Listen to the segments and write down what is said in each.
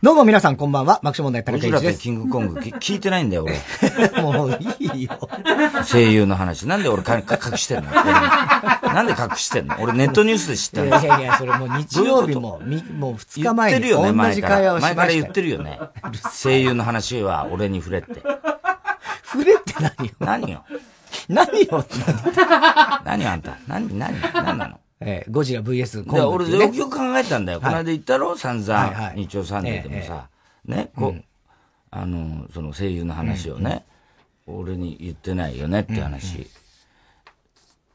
どうも皆さんこんばんは。爆笑問題田中です。キングコング 聞いてないんだよ、俺。もういいよ。声優の話。なんで俺か隠してんの？なんで隠してんの？俺ネットニュースで知ってんのいやいや、それもう日曜日も、みもう二日前に言ってるよね、同前から。前から言ってるよね。声優の話は俺に触れって。触れって何よ。何よ？何よ。何あんた？何、何、何なの？えー、ゴジラ VS コンで、グ俺、よくよく考えたんだよ。この間言ったろ？散はいは々、い日曜サンデーでもさ、ね、こう、あの、その声優の話をね、俺に言ってないよねって話。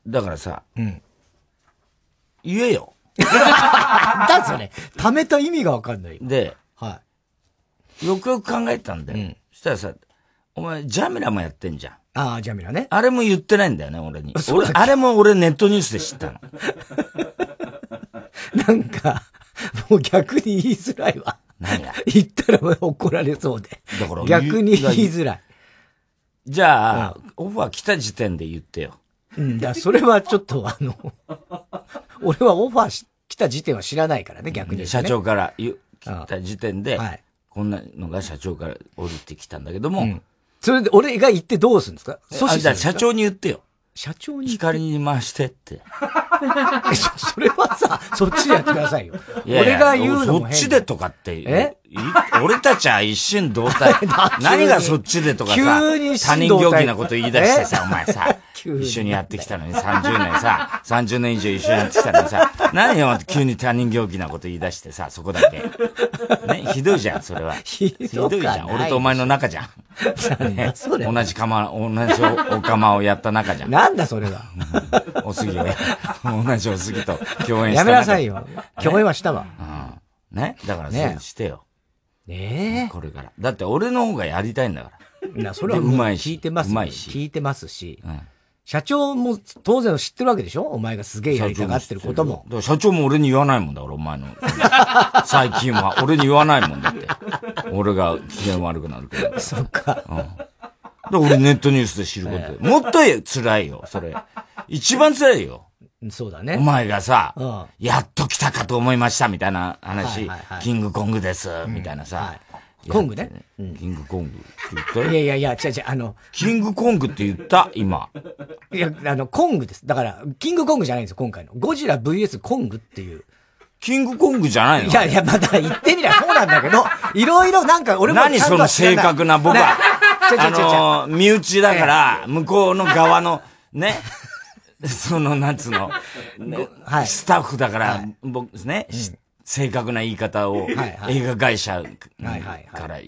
だからさ、ん言えよ。だそれ。ためた意味がわかんないよ。で、はよくよく考えたんだよ。そしたらさ、お前、ジャミラもやってんじゃん。ああ、ジャミラね。あれも言ってないんだよね、俺に。俺あれも俺ネットニュースで知ったの。なんか、もう逆に言いづらいわ。何が？言ったら怒られそうで。だから逆に言いづらい。じゃあ、オファー来た時点で言ってよ。うん、だそれはちょっとあの、俺はオファーし来た時点は知らないからね、逆にね、社長から言う来た時点で、はいこんなのが社長から降りてきたんだけども、うんそれで俺が言ってどうするんですか？阻止する社長に言ってよ。社長に光に回してって。えそ それはさ、そっちでやってくださいよ。いやいや俺が言うのも変そっちでとかって。え？い俺たちは一瞬同体。何がそっちでとかさ、急に一他人行儀なこと言い出してさ、え？お前さ、一緒にやってきたのに30年さ、30年以上一緒にやってきたのにさ、何よ、急に他人行儀なこと言い出してさ、そこだけ。ね、ひどいじゃん、それは。ひどいじゃん。俺とお前の仲じゃん。なんだそれ。同じ釜、同じお釜をやった仲じゃん。なんだそれは。おすぎをや、同じおすぎと共演した仲やめなさいよ。共演はしたわ。うん。ねだからねそうしてよ。ねこれから。だって俺の方がやりたいんだかえ。な、それはもうまいし聞いてます。うまいし聞いてますし。ら。うん。社長も当然知ってるわけでしょ？お前がすげえやりたがってることもだ。から社長も俺に言わないもんだから、お前の。最近は。俺に言わないもんだって。俺が機嫌悪くなるけど。そっか。で、俺ネットニュースで知ることで。もっと辛いよ、それ。一番辛いよ。そうだね。お前がさ、うんやっと来たかと思いました、みたいな話。はいはいはいキングコングです、みたいなさ。はいコングね。キングコングって言った？よいやいやいや、違う違う、あの、キングコングって言った？今。いや、あの、コングです。だから、キングコングじゃないんですよ、今回の。ゴジラ VS コングっていう。キングコングじゃないの？いやいや、まだ言ってみりゃそうなんだけど、いろいろなんか俺も何その正確な僕は？あのー、身内だから、向こうの側の、ね、その、なんつうの、ねはい。スタッフだから、はい。僕ですね、し正確な言い方を、映画会社から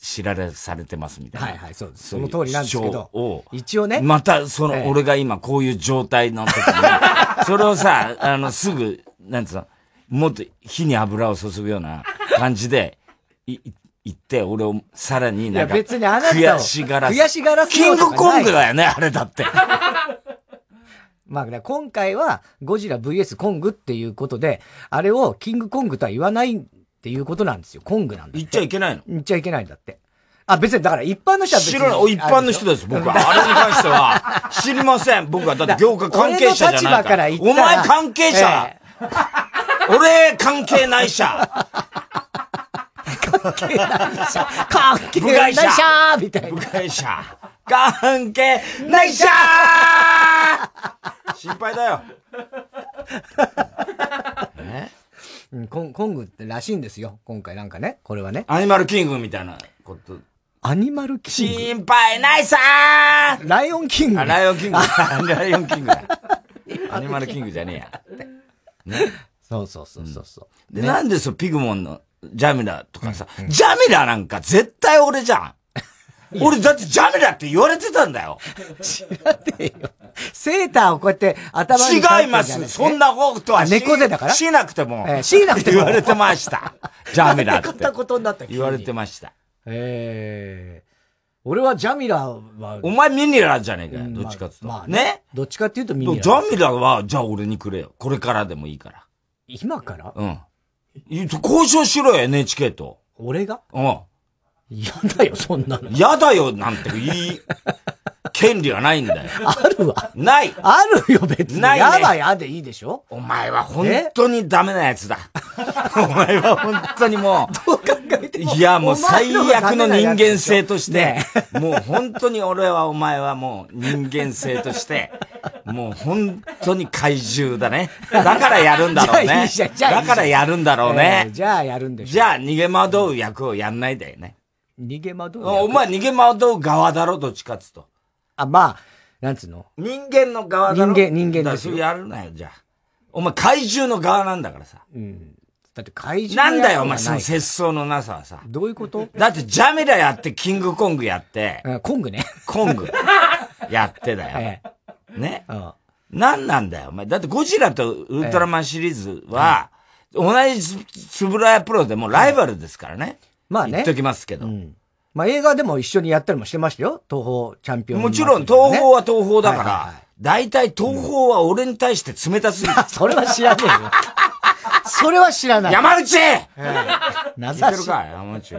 知られされてますみたいな。はいはい、そうです。その通りなんですけ主ど一応ね、また、その、ええ俺が今こういう状態の時に、それをさ、あの、すぐ、なんつうの、もっと火に油を注ぐような感じで、い、い言って、俺をさらになんか、いや別にあなたを悔しがらす。悔しがらせキングコングだよね、あれだって。まあ、だから今回はゴジラ VS コングっていうことで、あれをキングコングとは言わないっていうことなんですよ。コングなんだ。言っちゃいけないの？言っちゃいけないんだって。あ、別に、だから一般の人は別に。知らない。一般の人です、僕は。あれに関しては、知りません。僕は、だって業界関係者じゃない俺の立場から言っお前関係者、え俺関係ない者関係ないしゃ、関係ないしゃみたい部な。外者関係ない者 心配だよ。え？うんコンコングってらしいんですよ。今回なんかね。これはね。アニマルキングみたいなこと。アニマルキング？心配ないさーライオンキング。あ、ライオンキング。ライオンキングだ。アニマルキングじゃねえや。ね。そうそうそうそうそう。で、なんでそう、ピグモンのジャミラとかさ、ジャミラなんか絶対俺じゃん。俺だってジャミラって言われてたんだよ。知らねえよ。セーターをこうやって頭に違います。そんなことは猫背だから？しなくても。えーしなくても言われてました。ジャミラってこん。なことになった言われてまました。ええ俺はジャミラは、お前ミニラじゃねえかよ。うんどっちかっていうと。まあねどっちかっていうとミニラ。ジャミラは、じゃあ俺にくれよ。これからでもいいから。今から？うん。い交渉しろよ、NHK と。俺が？うん。嫌だよ、そんなの。やだよ、なんて言い、権利はないんだよ。あるわ。ないあるよ、別に。ないねやだやでいいでしょお前は本当にダメなやつだ。お前は本当にもう、いや、もう最悪の人間性として、もう本当に俺はお前はもう人間性として、もう本当に怪獣だね。だからやるんだろうね。だからやるんだろうね。じゃあやるんでしょ。じゃあ逃げ惑う役をやんないでね。逃げ惑うお前逃げ惑う側だろ、どっちかっつと。あ、まあ、なんつうの？人間の側だろ？人間、人間ですよ。やるなよ、じゃあ。お前怪獣の側なんだからさ。うん。だって怪獣なんだよ、お前、その節操のなさはさ。どういうこと？だってジャメラやって、キングコングやって。コングね。コング。やってだよ。ええ、ね？うん。何なんだよ、お前。だってゴジラとウルトラマンシリーズは、同じつぶらやプロでもライバルですからね。まあね。言っときますけど。まあ映画でも一緒にやったりもしてましたよ。東方チャンピオン、もちろん東方は東方だから、大体東方は俺に対して冷たすぎる。それは知らねえよ。それは知らない。山内なざし。てるか山内。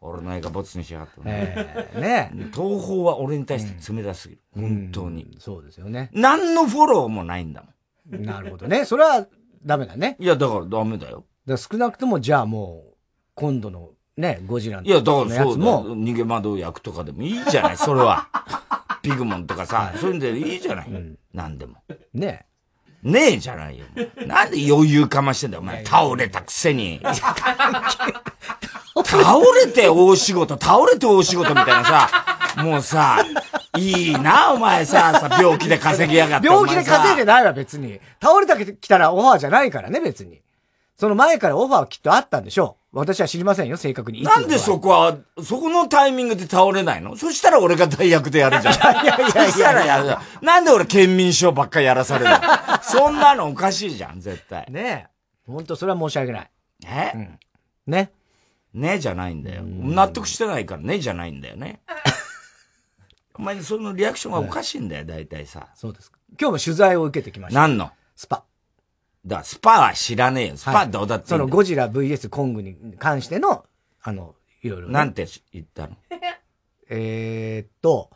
俺の映画ボツにしやがって。えー、ね東方は俺に対して冷たすぎる。うん、本当に、そうですよね。何のフォローもないんだもん。なるほどね。それはダメだね。いや、だからダメだよ。だ少なくともじゃあもう、今度のね、ゴジラのいや、だからそうだ逃げ惑う役とかでもいいじゃない、それは。ピグモンとかさ、そういうんでいいじゃない。うん、何でも。ねねえじゃないよ。なんで余裕かましてんだよ、お前。倒れたくせに。倒れて大仕事、倒れて大仕事みたいなさ、もうさ、いいな、お前さ、さ、病気で稼ぎやがって。病気で稼いでないわ、別に。倒れたきたらオファーじゃないからね、別に。その前からオファーはきっとあったんでしょう。私は知りませんよ、正確に。なんでそこは、そこのタイミングで倒れないの？そしたら俺が代役でやるじゃん。いやいやいや。そしたらやるじゃん。なんで俺県民賞ばっかりやらされるの？そんなのおかしいじゃん、絶対。ねえ。ほんと、それは申し訳ない。え、うん、ね。ねじゃないんだよ。納得してないからねじゃないんだよね。お前そのリアクションがおかしいんだよ、大体さ。そうですか。今日も取材を受けてきました。何の？スパ。だスパは知らねえよ。スパどうだってそのゴジラ VS コングに関しての、あの、いろいろ、ね。なんて言ったの？えっと、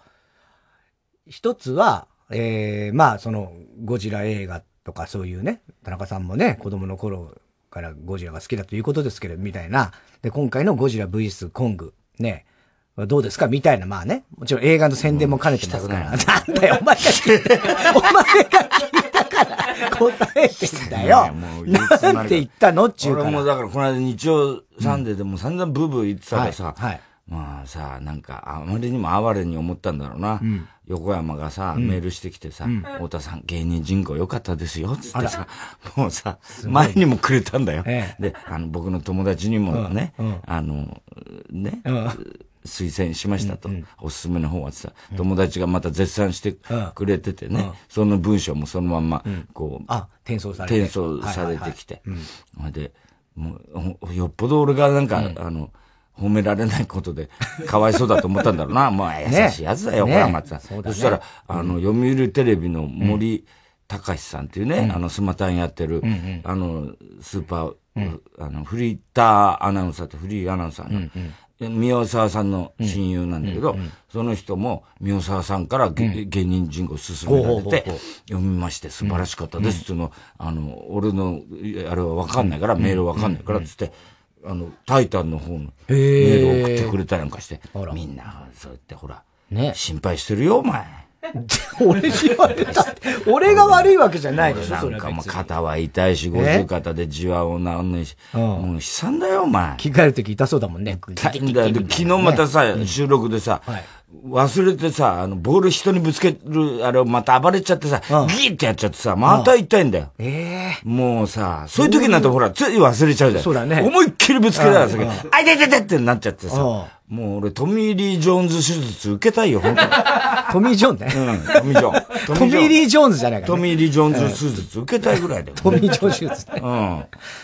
一つは、えー、まあ、その、ゴジラ映画とかそういうね、田中さんもね、子供の頃からゴジラが好きだということですけど、みたいな。で、今回のゴジラ VS コング、ね、どうですか？みたいな、まあね。もちろん映画の宣伝も兼ねてますから。なんだよ、お前が聞いた。お前が聞いたから答えてんだよ。なんて言ったの？っちゅうから。俺もだからこの間日曜サンデーでも散々ブーブー言ってたからさ、はい、まあさ、なんか、あまりにも哀れに思ったんだろうな。うん、横山がさ、うん、メールしてきてさ、うん、太田さん、芸人人口良かったですよ、つってさ、もうさ、前にもくれたんだよ。ええ、で、あの、僕の友達にもね、あの、ね、推薦しましたと、うんうん、おすすめの本はさ、友達がまた絶賛してくれててね、うん、その文章もそのまんま、こう、あ、転送されて。転送されてきて。で、もう、よっぽど俺がなんか、あの、褒められないことで、かわいそうだと思ったんだろうな。まあ、優しいやつだよ、ね、これはまた。そ,、そしたら、あの、読売テレビの森隆さんっていうね、あの、スマタンやってる、あの、スーパー、あの、フリーターアナウンサーとフリーアナウンサーの、宮沢さんの親友なんだけど、その人も宮沢さんから芸人人口勧められて、読みまして素晴らしかったですっていうの、あの、俺の、あれはわかんないから、メールわかんないからつって、あの、タイタンの方のメールを送ってくれたりなんかして、みんな、そうやってほら、ね、心配してるよ、お前。俺に言われたって、俺が悪いわけじゃないでしょ、それなんかもう肩は痛いし、五十肩でじわを治んないし、もう悲惨だよ、お前。着替えるとき痛そうだもんね。痛いんだよ。昨日またさ、収録でさ、忘れてさ、あの、ボール人にぶつける、あれをまた暴れちゃってさ、ギーってやっちゃってさ、また痛いんだよ。ええもうさ、そういう時になるとほら、つい忘れちゃうじゃん。そうだね。思いっきりぶつけたらさ、あいてててってなっちゃってさ、もう俺、トミー・リー・ジョーンズ手術受けたいよ、本当に。トミー・ジョーンね。うん、トミー・ジョーン。トミー・リー・ジョーンズじゃないか、トミー・リー・ジョーンズ手術受けたいぐらいだよ、トミー・ジョーンズ手術ね。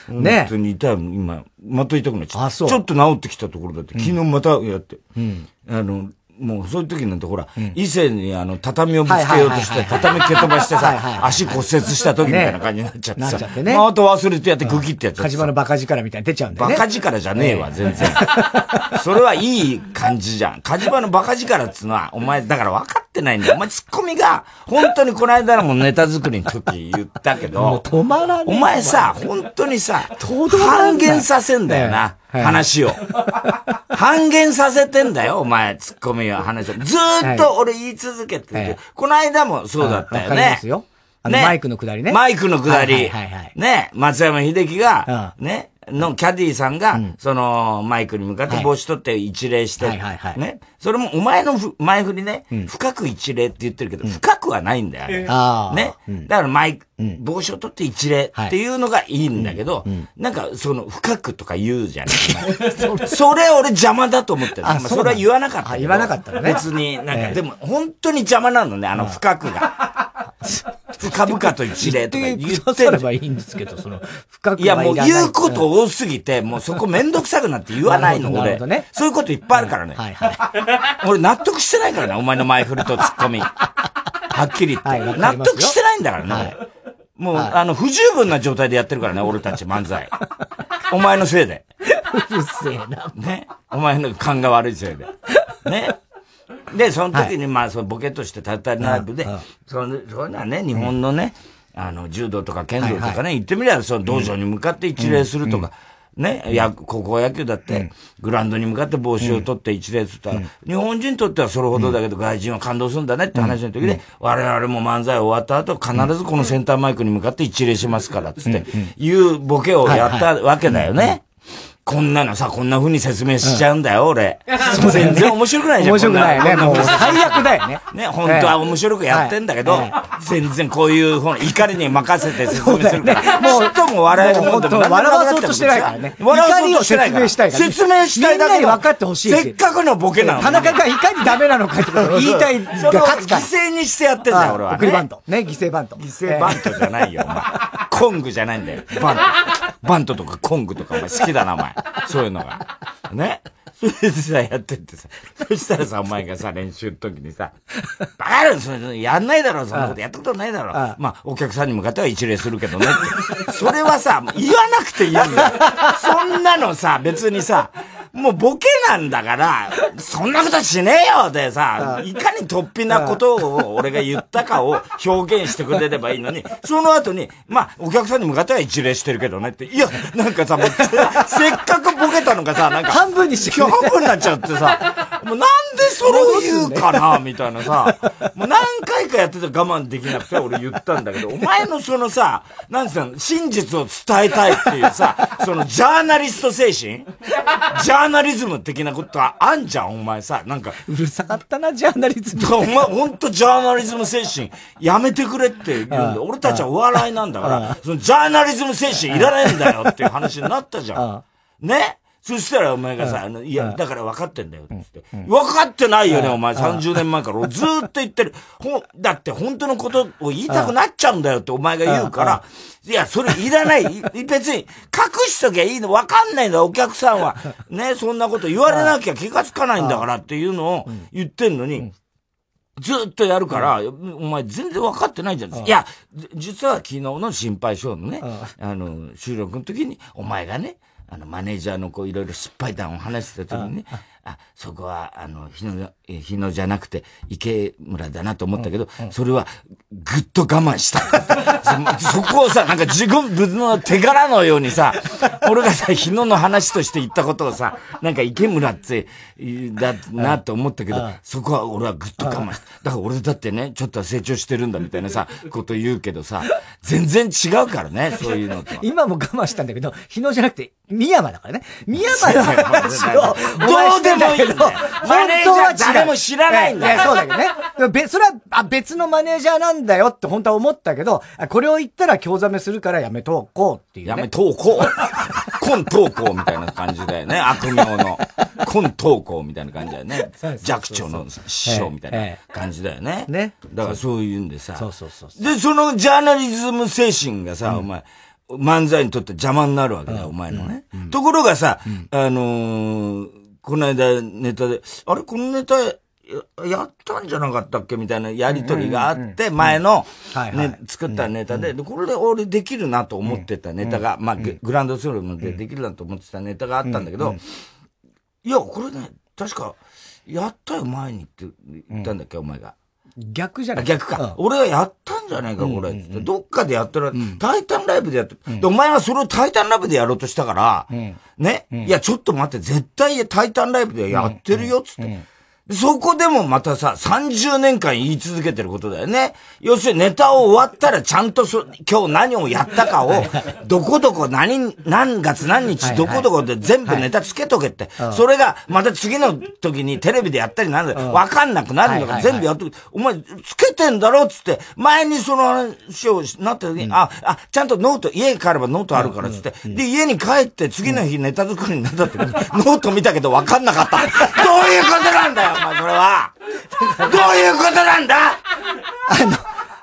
うん。ね本当に痛い今、また痛くなっちゃった。あ、そう。ちょっと治ってきたところだって、昨日またやって。うん。あの、もうそういう時なんてほら、異性にあの、畳をぶつけようとして、畳蹴飛ばしてさ、足骨折した時みたいな感じになっちゃってさ。なっちゃってね。まあ、あと忘れてやってグキってやっちゃって。火島のバカ力みたいに出ちゃうんだよね。バカ力じゃねえわ、全然。それはいい感じじゃん。火島のバカ力っつうのは、お前、だから分かっってないんだよ。お前ツッコミが、本当にこの間のもネタ作りの時言ったけど、止まらねお前さ、本当にさ、半減させんだよな、話を。半減させてんだよ、お前、ツッコミは話を。ずーっと俺言い続けてる。この間もそうだったよね。ね、マイクのくだりね。マイクのくだり。ね、松山秀樹が、ね、のキャディーさんが、その、マイクに向かって帽子取って一礼して、ね。それもお前の前振りね、深く一礼って言ってるけど、深くはないんだよ、ね。だからマイク、帽子を取って一礼っていうのがいいんだけど、なんかその、深くとか言うじゃん。それ俺邪魔だと思ってる。それは言わなかった。言わなかったね。別に、なんか、でも本当に邪魔なのね、あの深くが。深々と一礼とか言ってればいいんですけど、その、深くいや、もう言うこと多すぎて、もうそこめんどくさくなって言わないの、俺。ね、そういうこといっぱいあるからね。はいはい。俺納得してないからね、お前の前振りとツッコミ。はっきり言って。納得してないんだからね。もう、あの、不十分な状態でやってるからね、俺たち漫才。お前のせいで。うるせえな。ね。お前の勘が悪いせいで。ね。で、その時に、まあ、そのボケとしてたったライブで、その、そういうのはね、日本のね、あの、柔道とか剣道とかね、言ってみりゃ、その道場に向かって一礼するとか、ね、や、高校野球だって、グラウンドに向かって帽子を取って一礼すったら、日本人にとってはそれほどだけど、外人は感動するんだねって話の時で、我々も漫才終わった後、必ずこのセンターマイクに向かって一礼しますから、つって、いうボケをやったわけだよね。こんなのさ、こんな風に説明しちゃうんだよ、俺。そう全然面白くないじゃん。面白くないね。もう最悪だよね。ね、本当は面白くやってんだけど、全然こういう、ほ怒りに任せて説明するから。もう、とも笑えるもんでも笑わそうとしてないからね。笑わそうとしてないから。説明したいから。説明したいだけ。み分かってほしい。せっかくのボケなの。田中がいかにダメなのかってことを言いたいが勝つから。犠牲にしてやってんだよ、俺は。送りバント。ね、犠牲バント。犠牲バントじゃないよ、お前。コングじゃないんだよ。バント。バントとかコングとかお前好きだな、お前。そういうのが。ね。それでさ、やってってさ、そしたらさ、お前がさ、練習の時にさ、バカるそれやんないだろ、そんなことやったことないだろ。まあ、お客さんに向かっては一礼するけどね。それはさ、言わなくていいんだよ。そんなのさ、別にさ、もうボケなんだから、そんなことしねえよでさ、いかに突飛なことを俺が言ったかを表現してくれればいいのに、その後に、まあ、お客さんに向かっては一礼してるけどねって、いや、なんかさ、もう、せっかくボケたのがさ、なんか、半分にして半分になっちゃってさ、もうなんでそれを言うかな、みたいなさ、もう何回かやってて我慢できなくて俺言ったんだけど、お前のそのさ、なんつうの、真実を伝えたいっていうさ、そのジャーナリスト精神？ジャーナリズム的なことはあんじゃん、お前さ。なんか。うるさかったな、ジャーナリズム。お前、ほんとジャーナリズム精神、やめてくれって言うんだ俺たちはお笑いなんだから、そのジャーナリズム精神いらないんだよっていう話になったじゃん。ね？そしたらお前がさ、あの、いや、だから分かってんだよ、って。分かってないよね、お前。30年前から。ずーっと言ってる。ほ、だって本当のことを言いたくなっちゃうんだよってお前が言うから、いや、それいらない。別に、隠しときゃいいの。分かんないんだ、お客さんは。ね、そんなこと言われなきゃ気がつかないんだからっていうのを言ってんのに、ずっとやるから、お前全然分かってないじゃん。いや、実は昨日の心配性のね、あの、収録の時に、お前がね、あの、マネージャーのこう、いろいろ失敗談を話してた時にね、あ、そこは、あの、日野、日野じゃなくて、池村だなと思ったけど、それは、ぐっと我慢したそ。そこをさ、なんか自分の手柄のようにさ、俺がさ、日野の話として言ったことをさ、なんか池村って、だなと思ったけど、そこは俺はぐっと我慢した。だから俺だってね、ちょっと成長してるんだみたいなさ、こと言うけどさ、全然違うからね、そういうのと。今も我慢したんだけど、日野じゃなくて、宮山だからね。宮山の話を、どうでもいいんだよ。本当は誰も知らないんだよ。いや、そうだけどね。べ、それは、あ、別のマネージャーなんだよって本当は思ったけど、これを言ったら興ざめするからやめとこうっていう、ね。やめとこう。コン投稿みたいな感じだよね。悪名の。コン投稿みたいな感じだよね。弱聴の師匠みたいな感じだよね。ね。だからそういうんでさ。そうそうそう。で、そのジャーナリズム精神がさ、お前、漫才にとって邪魔になるわけだよ、お前のね。ところがさ、あのー、この間ネタで、あれこのネタや、やったんじゃなかったっけ？みたいなやりとりがあって、前の、ね、作ったネタで、で、これで俺できるなと思ってたネタが、まあ、グランドスロームでできるなと思ってたネタがあったんだけど、いや、これね、確か、やったよ、前にって言ったんだっけ、お前が。逆じゃない？逆か。俺はやったんじゃないか、これ。どっかでやってる。タイタンライブでやってる。お前はそれをタイタンライブでやろうとしたから、ね。いや、ちょっと待って、絶対タイタンライブでやってるよ、つって。そこでもまたさ、30年間言い続けてることだよね。要するにネタを終わったらちゃんとそ、今日何をやったかを、どこどこ何、何月何日どこどこで全部ネタつけとけって。それがまた次の時にテレビでやったりなんだわかんなくなるんだから全部やっとく。お前つけてんだろっつって、前にその話をなった時に、あ、あ、ちゃんとノート、家に帰ればノートあるからっつって、で、家に帰って次の日ネタ作りになった時に、ノート見たけどわかんなかった。どういうことなんだよお前それは。どういうことなんだ？あの、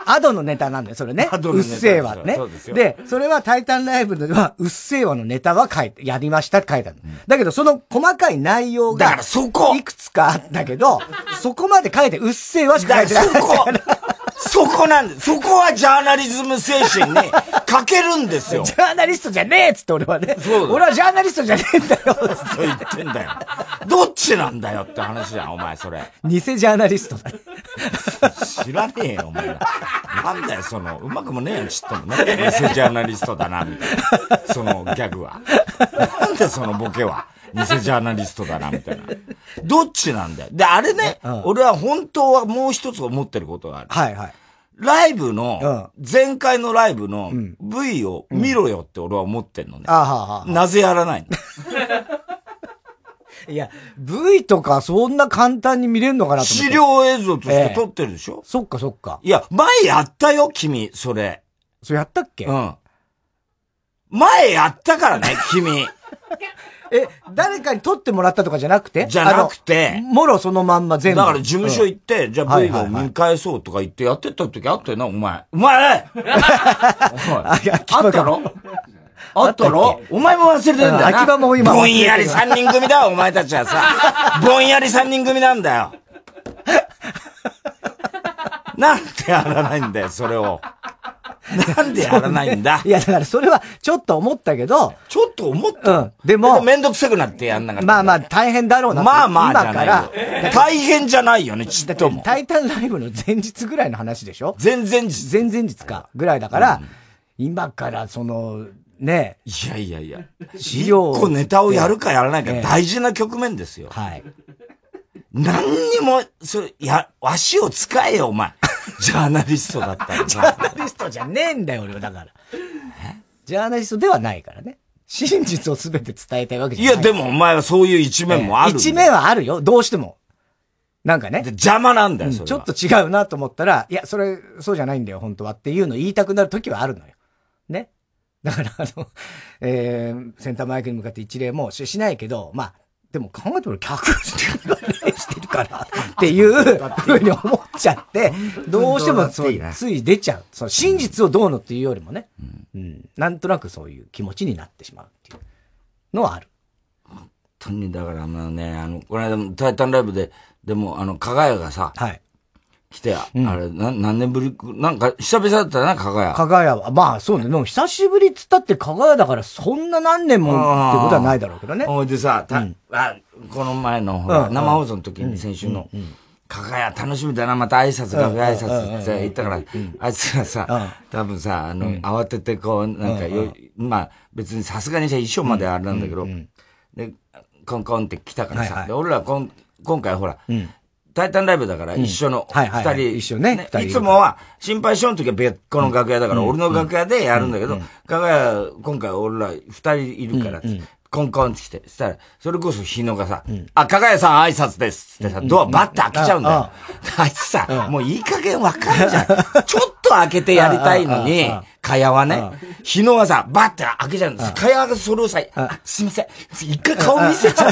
Ado のネタなんだよ、それね。うっせぇわね。でそれはタイタンライブでは、うっせぇわのネタは書いて、やりましたって書いてある、うん、だけど、その細かい内容が、だからそこいくつかあったけど、そこまで書いて、うっせぇわしか書いてない。そこ そこなんです。そこはジャーナリズム精神に欠けるんですよ。ジャーナリストじゃねえっつって俺はね。そう俺はジャーナリストじゃねえんだよ。つって言ってんだよ。どっちなんだよって話じゃん、お前それ。偽ジャーナリストだ。知らねえよ、お前なんだよ、その、うまくもねえよ、ちっともね。偽ジャーナリストだな、みたいな。そのギャグは。なんでそのボケは。偽ジャーナリストだな、みたいな。どっちなんだよ。で、あれね、うん、俺は本当はもう一つ思ってることがある。はいはい。ライブの、前回のライブの V を見ろよって俺は思ってんのね。なぜやらないの いや、V とかそんな簡単に見れるのかなと思って。資料映像として撮ってるでしょ、ええ、そっかそっか。いや、前やったよ、君、それ。それやったっけ？うん。前やったからね、君。え、誰かに撮ってもらったとかじゃなくて？じゃなくて。もろそのまんま全部。だから事務所行って、うん、じゃあ V を見返そうとか言ってやってった時あったよな、お前。お前 あったろ？あったろ？お前も忘れてんだよな。秋葉も今。ぼんやり三人組だよ、お前たちはさ。ぼんやり三人組なんだよ。なんでやらないんだよ、それを。なんでやらないんだ？いや、だからそれはちょっと思ったけど。ちょっと思ったうん。でも。めんどくさくなってやんなかった。まあまあ大変だろうな。まあまあ今から。大変じゃないよね、ちっとも。タイタンライブの前日ぐらいの話でしょ？前々日。前々日か。ぐらいだから、今からその、ねいやいやいや。資料。一個ネタをやるかやらないか大事な局面ですよ。はい。何にも、それ、や、足を使えよ、お前。ジャーナリストだったら。ジャーナリストじゃねえんだよ、俺は。だから。ジャーナリストではないからね。真実をすべて伝えたいわけじゃない。いや、でもお前はそういう一面もある、一面はあるよ。どうしても。なんかね。邪魔なんだよ、それ、ちょっと違うなと思ったら、いや、それ、そうじゃないんだよ、本当は。っていうの言いたくなる時はあるのよ。ね？だから、あの、えー、センターマイクに向かって一例もしないけど、まあ、でも考えても客してるから っていうふうに思っちゃって、どうしてもつい、つい出ちゃう。その真実をどうのっていうよりもね、うん、なんとなくそういう気持ちになってしまうっていうのはある。本当に、だからまあね、あの、この間、タイタンライブで、でも、あの、加賀屋がさ、はい。来て、あれ、な、何年ぶり、なんか、久々だったな、加賀屋。加賀屋は。まあ、そうね。でも、久しぶりっつったって加賀屋だから、そんな何年もってことはないだろうけどね。ほいでさ、た、あ、この前の、ほら、生放送の時に、先週の、加賀屋楽しみだな、また挨拶、楽屋挨拶って言ったから、あいつらさ、多分さ、あの、慌ててこう、なんかよ、まあ、別にさすがにさ、衣装まであれなんだけど、で、コンコンって来たからさ、で、俺らこん、今回ほら、タイタンライブだから一緒の二人、一緒ね。いつもは心配性の時は別個の楽屋だから、俺の楽屋でやるんだけど、かがや、今回俺ら二人いるから、コンコンって来て、そしたら、それこそ日野がさ、あ、かがやさん挨拶ですってさ、ドアバッて開けちゃうんだよ。あいつさ、もういい加減わかるじゃん。ちょっと開けてやりたいのに、かやはね、日野はさ、バッて開けちゃうんです。かやがそれをさ、すいません。一回顔見せちゃう。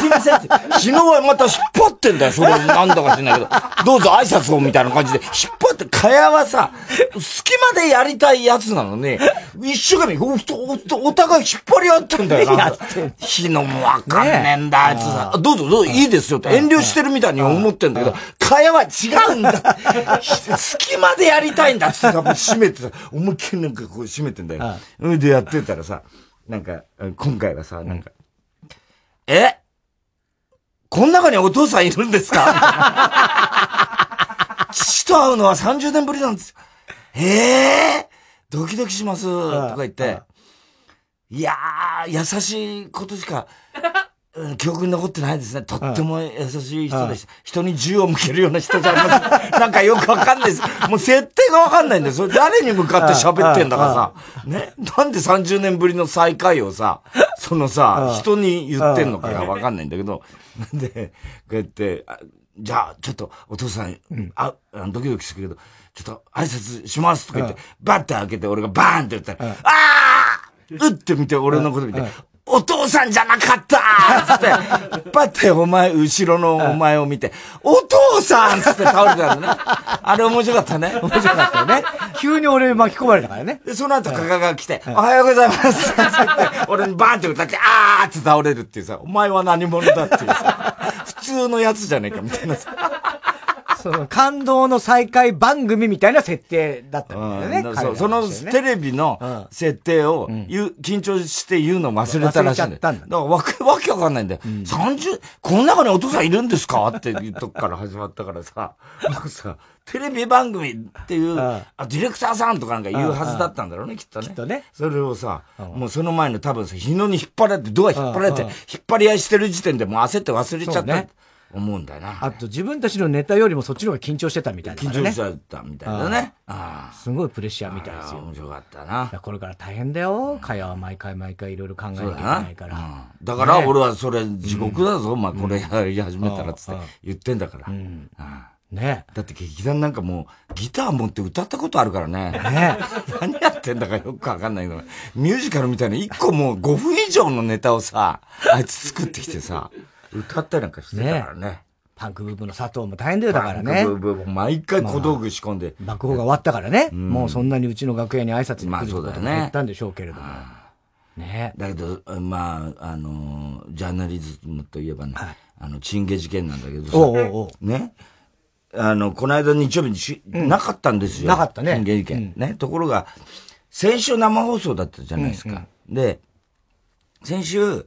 すいません。日野はまた引っ張ってんだよ。それなんだか知んないけど。どうぞ挨拶をみたいな感じで、引っ張って、かやはさ、隙間でやりたいやつなのに、一生懸命お、お、お互い引っ張り合ってんだよ。な日野もわかんねえんだ、あいつさ。どうぞどうぞいいですよって遠慮してるみたいに思ってんだけど、かやは違うんだ。隙間でやりたいんだってさ、閉めてさ、思いっきりなんかこう閉めてんだよ。うん。でやってたらさ、なんか、今回はさ、なんか、え？この中にお父さんいるんですか と会うのは30年ぶりなんです。ええー、ドキドキします、とか言って、いやー、優しいことしか、記憶に残ってないですね。とっても優しい人でした。人に銃を向けるような人じゃな なんかよくわかんないです。もう設定がわかんないんだよ。それ誰に向かって喋ってんだからさ。ね？なんで30年ぶりの再会をさ、そのさ、人に言ってんのかがわかんないんだけど。で、こうやって、じゃあ、ちょっと、お父さん、あ、ドキドキするけど、ちょっと挨拶しますとか言って、バッて開けて、俺がバーンって言ったら、ああうって見て、俺のこと見て、お父さんじゃなかったつって、パッてお前、後ろのお前を見て、お父さんつって倒れたんだね。あれ面白かったね。面白かったよね。急に俺巻き込まれたからね。で、その後、カカが来て、おはようございますつって、俺にバーンって歌って、あーって倒れるっていうさ、お前は何者だっていうさ、普通のやつじゃねえかみたいなさ。その感動の再会番組みたいな設定だったんだよね。うん、そそのテレビの設定を言う、緊張して言うの忘れたらしいんだよ。だからわけ、わけわかんないんだよ。うん、30、この中にお父さんいるんですか？っていうとこから始まったからさ、なんかさ、テレビ番組っていう、あディレクターさんとかなんか言うはずだったんだろうね、きっとね。きっとね。それをさ、もうその前の多分さ、日野に引っ張られて、ドア引っ張られて、引っ張り合いしてる時点でもう焦って忘れちゃった。思うんだよな。あと自分たちのネタよりもそっちの方が緊張してたみたいな、ね。緊張してたみたいなね。あすごいプレッシャーみたいですよ。面白かったな。これから大変だよ。会話は毎回毎回いろいろ考えなきゃいけないから。だから俺はそれ地獄だぞ、まあこれやり始めたらつって言ってんだから。ねだって劇団なんかもうギター持って歌ったことあるからね。ね 何やってんだかよくわかんないけど、ミュージカルみたいな1個もう5分以上のネタをさ、あいつ作ってきてさ。歌ったりなんかしてたからね。パンクブーブーの佐藤も大変だよ、だからね。パンクブーブーも毎回小道具仕込んで。まあ、爆砲が終わったからね、うん、もうそんなにうちの楽屋に挨拶に来ることも減ったんでしょうけれども。ねだけど、まあ、あの、ジャーナリズムといえばね、はい、あの、チンゲ事件なんだけどさ、おうおうね。あの、この間日曜日にし、うん、なかったんですよ。なかったね。チンゲ事件。うん、ね。ところが、先週生放送だったじゃないですか。うんうん、で、先週、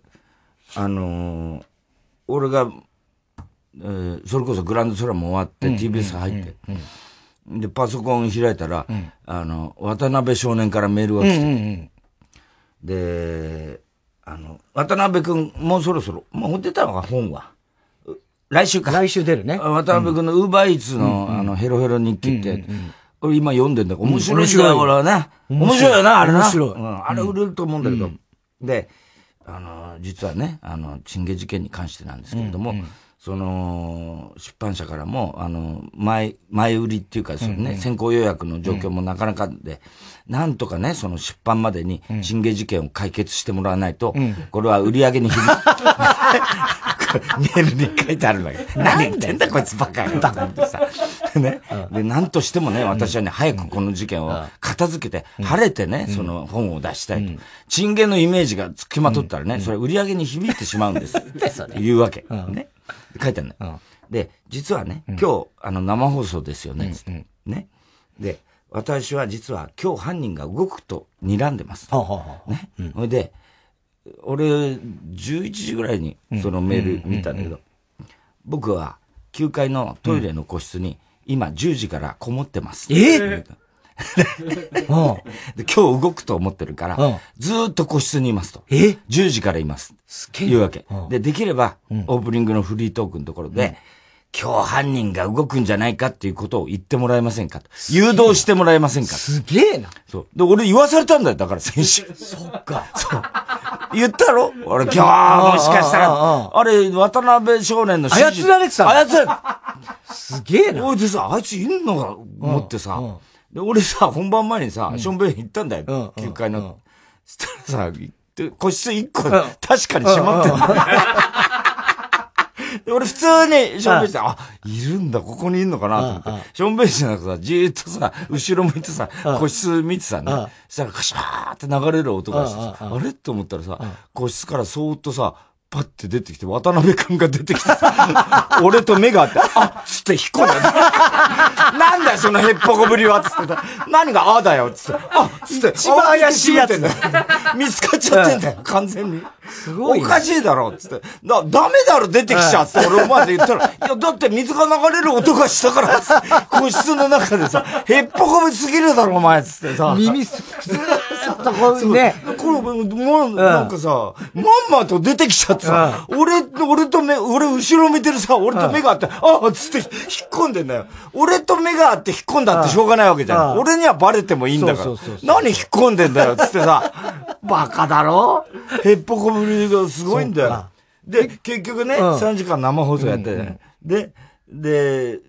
あのー、俺が、えー、それこそグランドスラム終わって、TBS 入って、で、パソコン開いたら、あの、渡辺少年からメールが来て、で、あの、渡辺くん、もうそろそろ、もう出たのか、本は。来週か。来週出るね。渡辺くんのウーバーイーツの、あの、ヘロヘロ日記って、俺今読んでんだ面白いんだよ、俺はね。面白いよな、あれな。面白い。あれ売れると思うんだけど。で、あの、実はね、あの、チンゲ事件に関してなんですけれども、うんうん、その、出版社からも、あの、前、前売りっていうか、そのね、うんうん、先行予約の状況もなかなかで、うん、なんとかね、その出版までに、チンゲ事件を解決してもらわないと、うん、これは売り上げに響く。メールに書いてあるわけ。何言ってんだこいつバカよ。と思ってさ？ね。で、なんとしてもね、私はね、早くこの事件を片付けて、晴れてね、その本を出したいと。チンゲのイメージが付きまとったらね、それ売り上げに響いてしまうんです。いうわけ。ね。書いてあるので、実はね、今日、あの、生放送ですよね。ね。で、私は実は今日犯人が動くと睨んでます。ね。それで、俺、11時ぐらいにそのメール見たんだけど、僕は9階のトイレの個室に今10時からこもってます。え？で今日動くと思ってるから、ずっと個室にいますと。え ?10 時からいます。すげえ。いうわけ。で、できれば、オープニングのフリートークのところで、今日犯人が動くんじゃないかっていうことを言ってもらえませんかと。誘導してもらえませんかすげえな。そう。で、俺言わされたんだよ、だから先週。そっか。そう。言ったろ？俺今日もしかしたら、あれ、渡辺少年の。操られてた操られすげえな。おいでさ、あいついんのが、思ってさ、で、俺さ、本番前にさ、ションベン行ったんだよ。9階の。そしたらさ、個室1個、確かに閉まってんだ。俺普通に、ションベンして、あ、いるんだ、ここにいるのかなと思って。ションベンしてなんかさ、じーっとさ、後ろ向いてさ、個室見てたね。そしたらカシャーって流れる音がしてさ、あれ？と思ったらさ、個室からそーっとさ、パッて出てきて、渡辺くんが出てきて、俺と目があって、あっつって引っ込んだ。なんだよ、そのへっぽこぶりはつってた。何があだよつって。あっつって。一番怪しいやつだよ。見つかっちゃってんだよ、完全に。すごい、おかしいだろつって。だ、ダメだろ、出てきちゃって、俺思わず言ったら、いや、だって水が流れる音がしたから、個室の中でさ、へっぽこぶりすぎるだろ、お前つってさ。耳す、ずーっとこうね。これ、もう、なんかさ、まんまと出てきちゃってさ、俺、俺と目、俺後ろ見てるさ、俺と目があって、ああ、つって引っ込んでんだよ。俺と目があって引っ込んだってしょうがないわけじゃん。俺にはバレてもいいんだから。何引っ込んでんだよ、つってさ、バカだろ？へっぽこぶりがすごいんだよ。で、結局ね、3時間生放送やってね。で、で、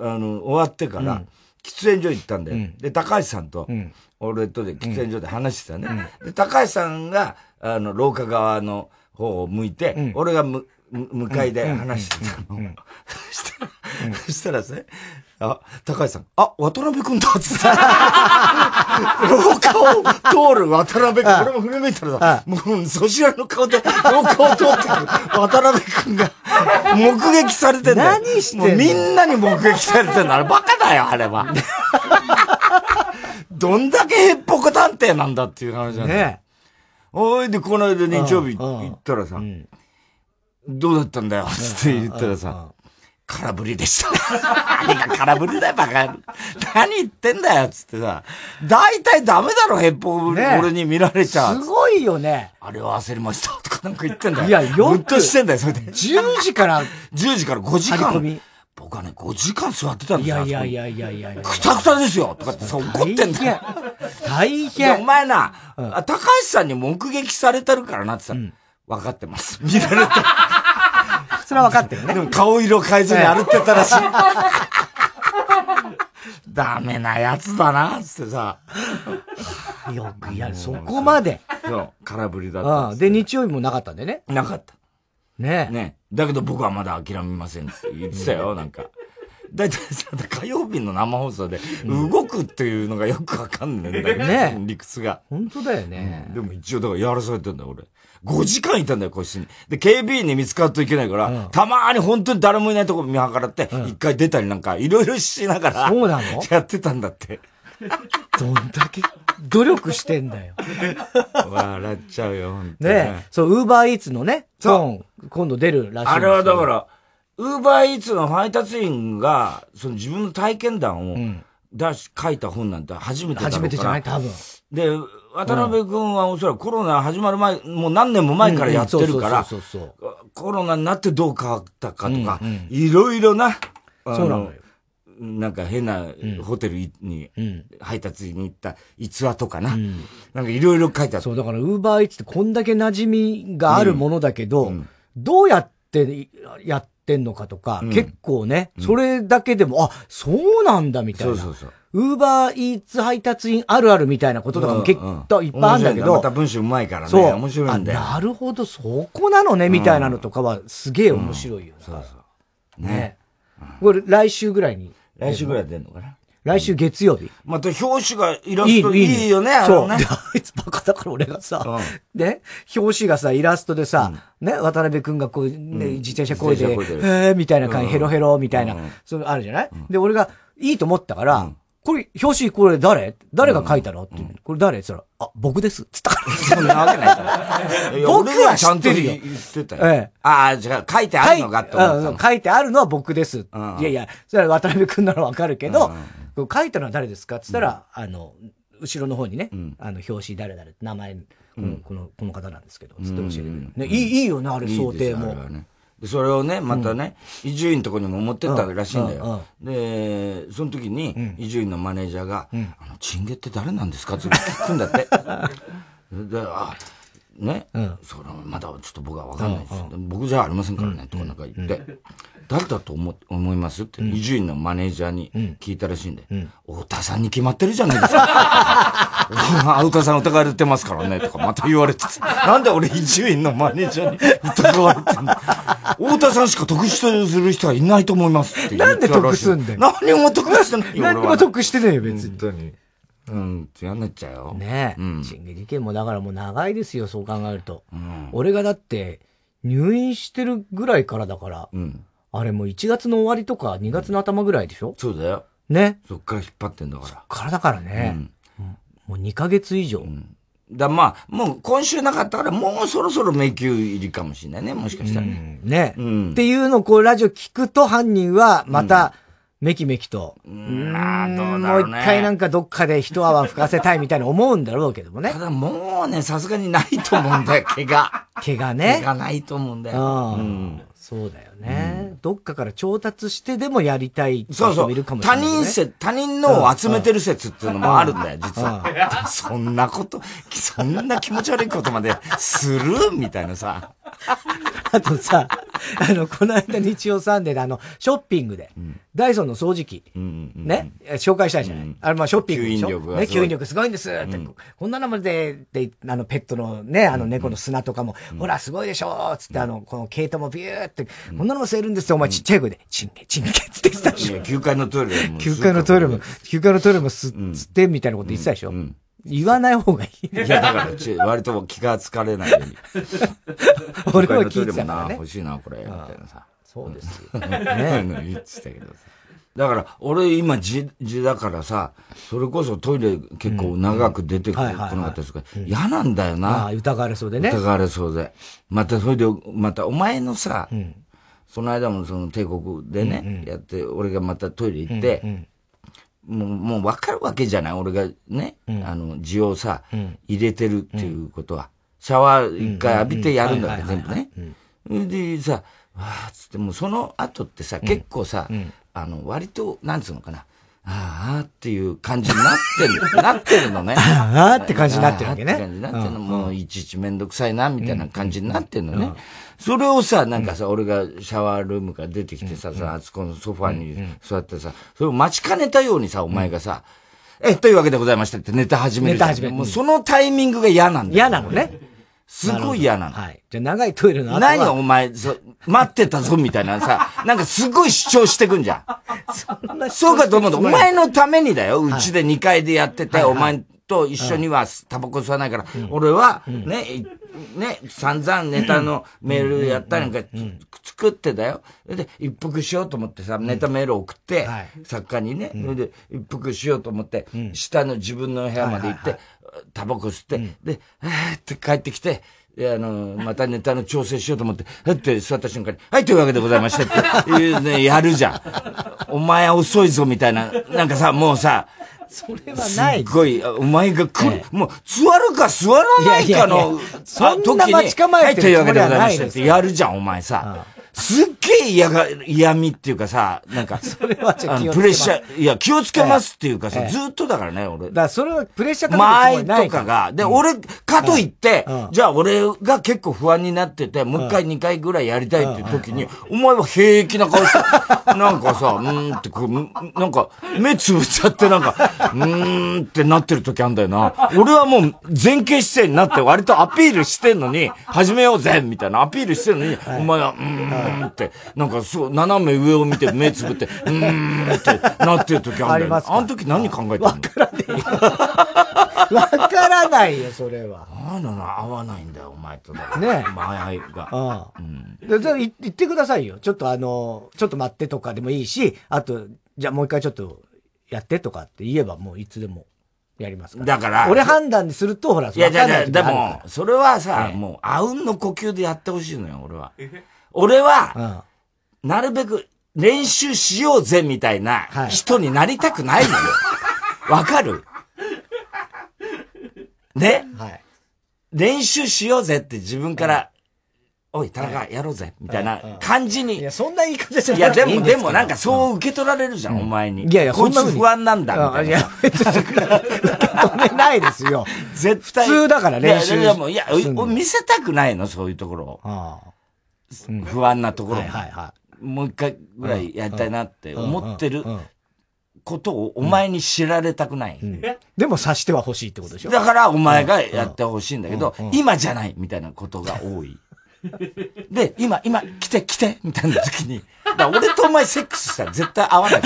あの、終わってから、喫煙所行ったんだよ。で、高橋さんと、俺とで喫煙所で話してたね。で、高橋さんが、あの、廊下側の、方を向いて、うん、俺がむ、向かいで話してたの。そしたらですね、あ、高橋さん、あ、渡辺くんだっつって。廊下を通る渡辺くん、俺も振り向いたらさ、もう、そちらの顔で廊下を通ってくる渡辺くんが目撃されてんだよ。何してんの？みんなに目撃されてんの。あれバカだよ、あれは。どんだけへっぽこ探偵なんだっていう話なんだよ。ねおいで、この間日曜日行ったらさ、どうだったんだよ、つって言ったらさ、空振りでした。何が空振りだよ、バカ。何言ってんだよ、つってさ。大体ダメだろ、ヘッポ俺に見られちゃう。すごいよね。あれを焦りました、とかなんか言ってんだよ。いや、よく。っとしてんだよ、それで。10時から。10時から5時間。僕はね、5時間座ってたんですよ。いやいやいやいやいやくたくたですよとかって怒ってんだよ。大変。お前な、うん、高橋さんに目撃されてるからなってさ、うん、分かってます。見られて。それは分かってるね。でも顔色変えずに歩ってたらしい。ダメなやつだな、つってさ。よくやる、そこまで。そう、空振りだったで、日曜日もなかったんでね。なかった。ねねだけど僕はまだ諦めませんって言ってたよ、なんか。だいたいさ、火曜日の生放送で動くっていうのがよくわかんねえんだよね。理屈が。本当だよね、うん、でも一応だからやらされてんだよ、俺。5時間いたんだよ、個室に。で、警備員に見つかるといけないから、うん、たまーに本当に誰もいないとこ見計らって、一、うん、回出たりなんか、いろいろしながら。そうなの？やってたんだって。どんだけ努力してんだよ。笑っちゃうよ、本当ね。そう、ウーバーイーツのね、そう。今度出るらしいあれはだから、ウーバーイーツの配達員が、その自分の体験談を出し、書いた本なんて初めてだ初めてじゃない？多分。で、渡辺君はおそらくコロナ始まる前、もう何年も前からやってるから、コロナになってどう変わったかとか、いろいろな、そうなのよ。なんか変なホテルに配達に行った逸話とかな。うん、なんかいろいろ書いてある。そう、だからウーバーイーツってこんだけ馴染みがあるものだけど、うん、どうやってやってんのかとか、うん、結構ね、それだけでも、あ、そうなんだみたいな。そうそうそう。ウーバーイーツ配達員あるあるみたいなこととかも結構いっぱいあるんだけど。また文章うまいからね。そう。面白いんだよ。なるほど、そこなのね、みたいなのとかはすげえ面白いよ、そうそう。ね。これ来週ぐらいに来週ぐらい出んのかな？来週月曜日。また表紙がイラストいいよね、そう。あいつバカだから俺がさ、ね、表紙がさ、イラストでさ、ね、渡辺くんがこう、ね、自転車こいで、へーみたいな感じ、ヘロヘロみたいな、そうあるじゃない？で、俺がいいと思ったから、これ、表紙これ誰？誰が書いたの？って、これ誰？って言ったら、あ、僕です。つったから。そんなわけない から。僕は知ってるよ。言ってたよ。ええ。ああ、じゃあ書いてあるのかって思った。書いてあるのは僕です。いやいや、それは渡辺くんならわかるけど、書いたのは誰ですか？って言ったら、あの、後ろの方にね、あの、表紙誰々名前、この、この方なんですけど、つって教えてくれる。ね、いい、いいよね、あれ、想定も。それをね、またね、伊集院のとこにも持ってったらしいんだよ。で、その時に、伊集院のマネージャーが、あの、チンゲって誰なんですかって聞くんだって。で、あ、ね、それまだちょっと僕はわかんないです。僕じゃありませんからね、とかなんか言って。誰だと思思いますって伊集院のマネージャーに聞いたらしいんで、太田さんに決まってるじゃないですか。太田さん疑われてますからね、とかまた言われてなんで俺伊集院のマネージャーに疑われてんの？太田さんしか得してする人はいないと思いますってなんで得すんだよ。何も得してないよ、何も得してねえよ、別に。うん、嫌になっちゃうよ。ねえ。うん。事件もだからもう長いですよ、そう考えると。うん、俺がだって、入院してるぐらいからだから、うん。あれもう1月の終わりとか2月の頭ぐらいでしょ？そうだよ。ね。そっから引っ張ってんだから。そっからだからね。うん。もう2ヶ月以上。うん。だまあ、もう今週なかったから、もうそろそろ迷宮入りかもしれないね、もしかしたらね。うん、ね、うん。っていうのをこうラジオ聞くと犯人はまた、めきめきと。うん、あどうだろう、ね、もう一回なんかどっかで一泡吹かせたいみたいな思うんだろうけどもね。ただもうね、さすがにないと思うんだよ、怪我。怪我ね。怪我ないと思うんだよ。うん。そうだよね、うん、どっかから調達してでもやりたい人もいるかもしれない、ね、そうそう。他人説、他人のを集めてる説っていうのもあるんだよ、実は。そんなこと、そんな気持ち悪いことまでする？みたいなさ。あとさ、あの、この間日曜サンデーであの、ショッピングで、うん、ダイソンの掃除機、うんうん、ね、紹介したじゃない、うん、あれまあショッピングでしょ？吸引力ね、吸引力すごいんですって、こんなのまで、で、あの、ペットのね、あの猫の砂とかも、ほら、すごいでしょつって、あの、この毛糸もビューって、こんなのも吸えるんですよ、お前ちっちゃい声で、チンケ、チンケって言ってたでしょ。9階のトイレも。9階のトイレも、9階のトイレも吸ってみたいなこと言ってたでしょ。言わない方がいい。いや、だから、割と気がつかれないように。俺は聞いてたからね。欲しいな、これ、みたいなさ。そうですよ。ね言ってたけどさ。だから、俺今字、字だからさ、それこそトイレ結構長く出てこなかったですから、嫌なんだよな。疑われそうでね。疑われそうで。またそれで、またお前のさ、その間もその帝国でね、やって、俺がまたトイレ行って、もう、もう分かるわけじゃない。俺がね、あの、字をさ、入れてるっていうことは。シャワー一回浴びてやるんだって、全部ね。でさ、わーつって、もうその後ってさ、結構さ、あの、割と、なんつうのかな。ああっていう感じになってる、なってるのね。ああって感じになってるわけね。あって感じになってるの。もういちいちめんどくさいな、みたいな感じになってるのね。それをさ、なんかさ、俺がシャワールームから出てきてさ、さ、あそこのソファに座ってさ、それを待ちかねたようにさ、お前がさ、え、というわけでございましたってネタ始める。ネタ始める。もうそのタイミングが嫌なんだ嫌なのね。すごい嫌なの。はい。じゃ長いトイレの後は。何お前、そ、待ってたぞみたいなさ、なんかすごい主張してくんじゃん。そんなそうかと思うと、お前のためにだよ。うちで2階でやってて、お前と一緒にはタバコ吸わないから、俺は、ね、ね、散々ネタのメールやったりなんか作ってだよ。で、一服しようと思ってさ、ネタメール送って、作家にね、で、一服しようと思って、下の自分の部屋まで行って、タバコ吸って、で、えーって帰ってきて、あの、またネタの調整しようと思って、はって座った瞬間に、はい、というわけでございましたっていうね、やるじゃん。お前遅いぞ、みたいな。なんかさ、もうさ、それはない。すごい、お前が来る、もう、座るか座らないかの、そんな待ち構えてるはい、というわけでございましたって。やるじゃん、お前さ。すっげえ嫌が、嫌味っていうかさ、なんか、それはプレッシャー、いや、気をつけますっていうかさ、ずっとだからね、俺。だからそれはプレッシャーかけて前とかが、で、俺、かといって、じゃあ俺が結構不安になってて、もう一回二回ぐらいやりたいっていう時に、お前は平気な顔して、なんかさ、うーんってこう、なんか、目つぶっちゃってなんか、うーんってなってる時あんだよな。俺はもう前傾姿勢になって割とアピールしてんのに、始めようぜみたいなアピールしてんのに、お前は、うーん、ーんって、なんかそう、斜め上を見て目つぶって、うーんってなってる時あるんだよ。あの時何考えてんの？わからねえよ。わからないよ、それは。あなの合わないんだよ、お前とだ。ねえ。前が。ああ。うん。で、言ってくださいよ。ちょっとあの、ちょっと待ってとかでもいいし、あと、じゃあもう一回ちょっとやってとかって言えばもういつでも。やりますかだから。俺判断すると、ほら、いや、いや、いや、でも、それはさ、もう、あうんの呼吸でやってほしいのよ、俺は。俺は、なるべく練習しようぜみたいな人になりたくないのよ。わ、かる？ね、はい、練習しようぜって自分から、おい、田中、やろうぜ、みたいな感じに。いや、そんな言い方じゃない。いや、でも、でもなんかそう受け取られるじゃん、お前に。いやいや、こいつ不安なんだ、みたいな。いや、別に、受け止めないですよ。絶対。普通だから練習。いや、いや、見せたくないの、そういうところを。不安なところ、もう一回ぐらいやりたいなって思ってることをお前に知られたくない。でも察しては欲しいってことでしょだからお前がやってほしいんだけど、今じゃないみたいなことが多い。で、今、今、来て来てみたいな時に、だ俺とお前セックスしたら絶対合わない。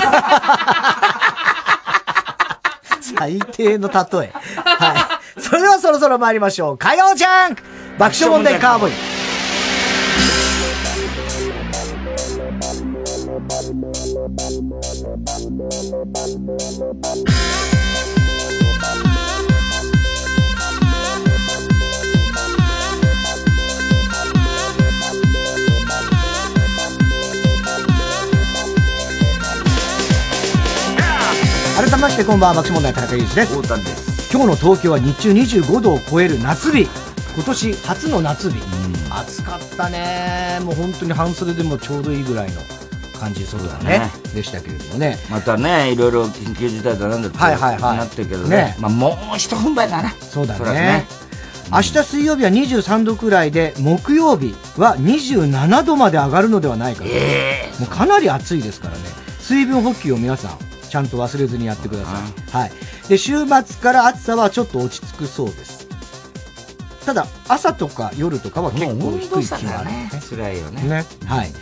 最低の例え。はい。それではそろそろ参りましょう。火曜ジャンク爆笑問題カーボーイ。改めましてこんばんは爆笑問題田中裕二です。です今日の東京は日中25度を超える夏日。今年初の夏日、うん、暑かったね。もう本当に半袖でもちょうどいいぐらいの感じそうだね、ね、でしたけれどもね。またねいろいろ緊急事態だなんだって、はいはいはい、なってるけどね、ね、まあ、もう一踏ん張りだな。そうだね。ね、明日水曜日は23度くらいで木曜日は27度まで上がるのではないかと、えー、もうかなり暑いですからね。水分補給を皆さんちゃんと忘れずにやってください。はい。で、週末から暑さはちょっと落ち着くそうです。ただ、朝とか夜とかは結構低い気があるね。辛いよね。ね。はい。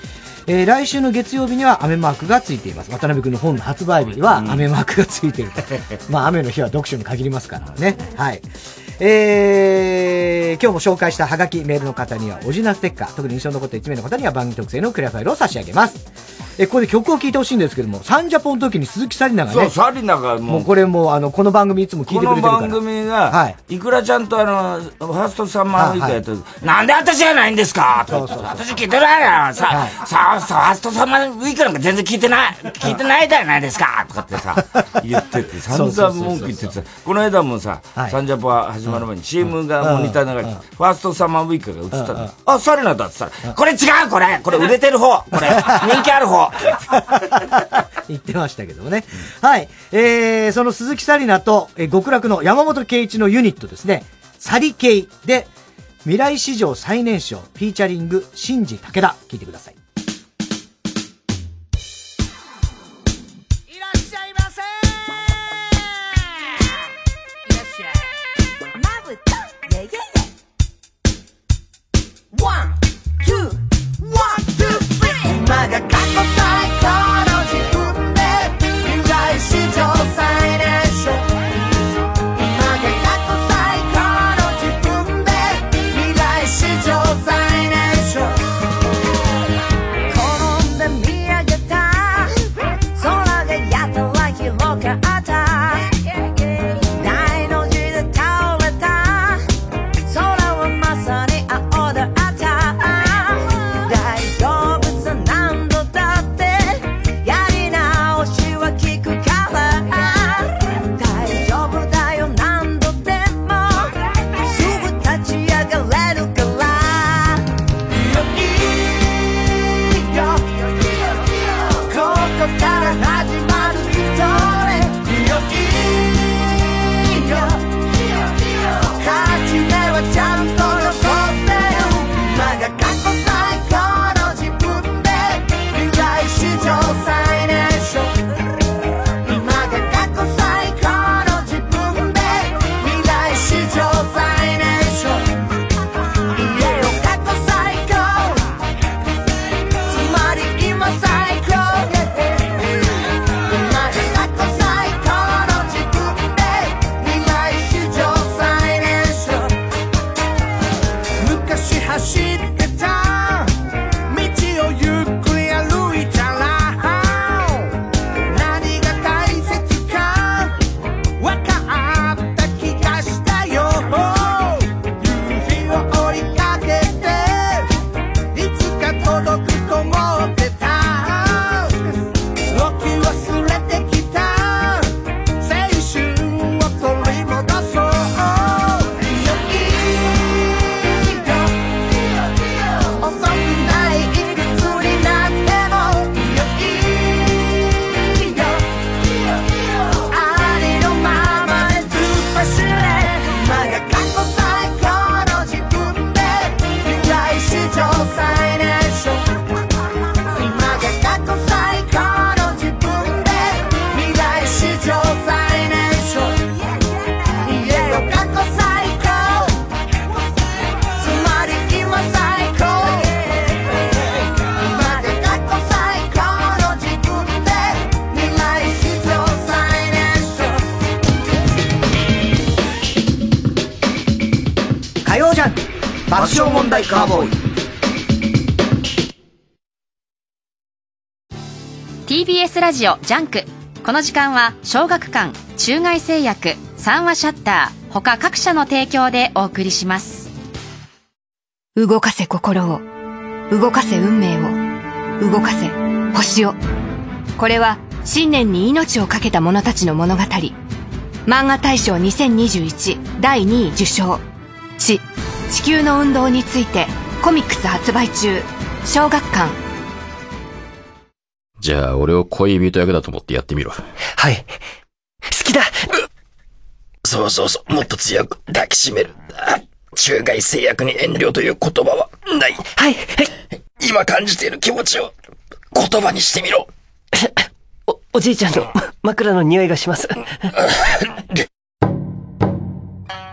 えー、来週の月曜日には雨マークがついています。渡辺君の本の発売日には雨マークがついていると。まあ雨の日は読書に限りますからね。はい。えー、今日も紹介したハガキメールの方にはオジナステッカー、特に印象に残った1名の方には番組特製のクリアファイルを差し上げます。え、ここで曲を聴いてほしいんですけども、サンジャポの時に鈴木紗理奈がね。そう、紗理奈がもう。もうこれもう、あの、この番組いつも聞いてくれてるから。この番組が、はい。いくらちゃんとあの、ファーストサンマーウイカやって、はい、なんで私じゃないんですか？そうそう私聞いてないよ。さ、はい、さ、さ、ファーストサンマーウイカなんか全然聞いてない、聞いてないじゃないですかとかってさ、言ってて、散々文句言っててこの間もさ、はい、サンジャポ始まる前に CM がモニター流れて、ファーストサンマーウイカが映ったの。あ、紗理奈だって言ったら、これ違うこれこれ売れてる方これ 人気ある方 言ってましたけどもね。うん、はい。えー、その鈴木紗理奈と、えー、極楽の山本圭一のユニットですね。サリケイで、未来史上最年少、フィーチャリング、新次武田。聞いてください。ジオジャンク。この時間は小学館中外製薬三話シャッター他各社の提供でお送りします。動かせ心を動かせ運命を動かせ星を。これは信念に命を懸けた者たちの物語。漫画大賞2021第2位受賞。地地球の運動についてコミックス発売中。小学館じゃあ俺を恋人役だと思ってやってみろ。はい。好きだ。そうそうそう。もっと強く抱きしめる中外製薬に遠慮という言葉はない。はい、はい今感じている気持ちを言葉にしてみろ。お、おじいちゃんの枕の匂いがします。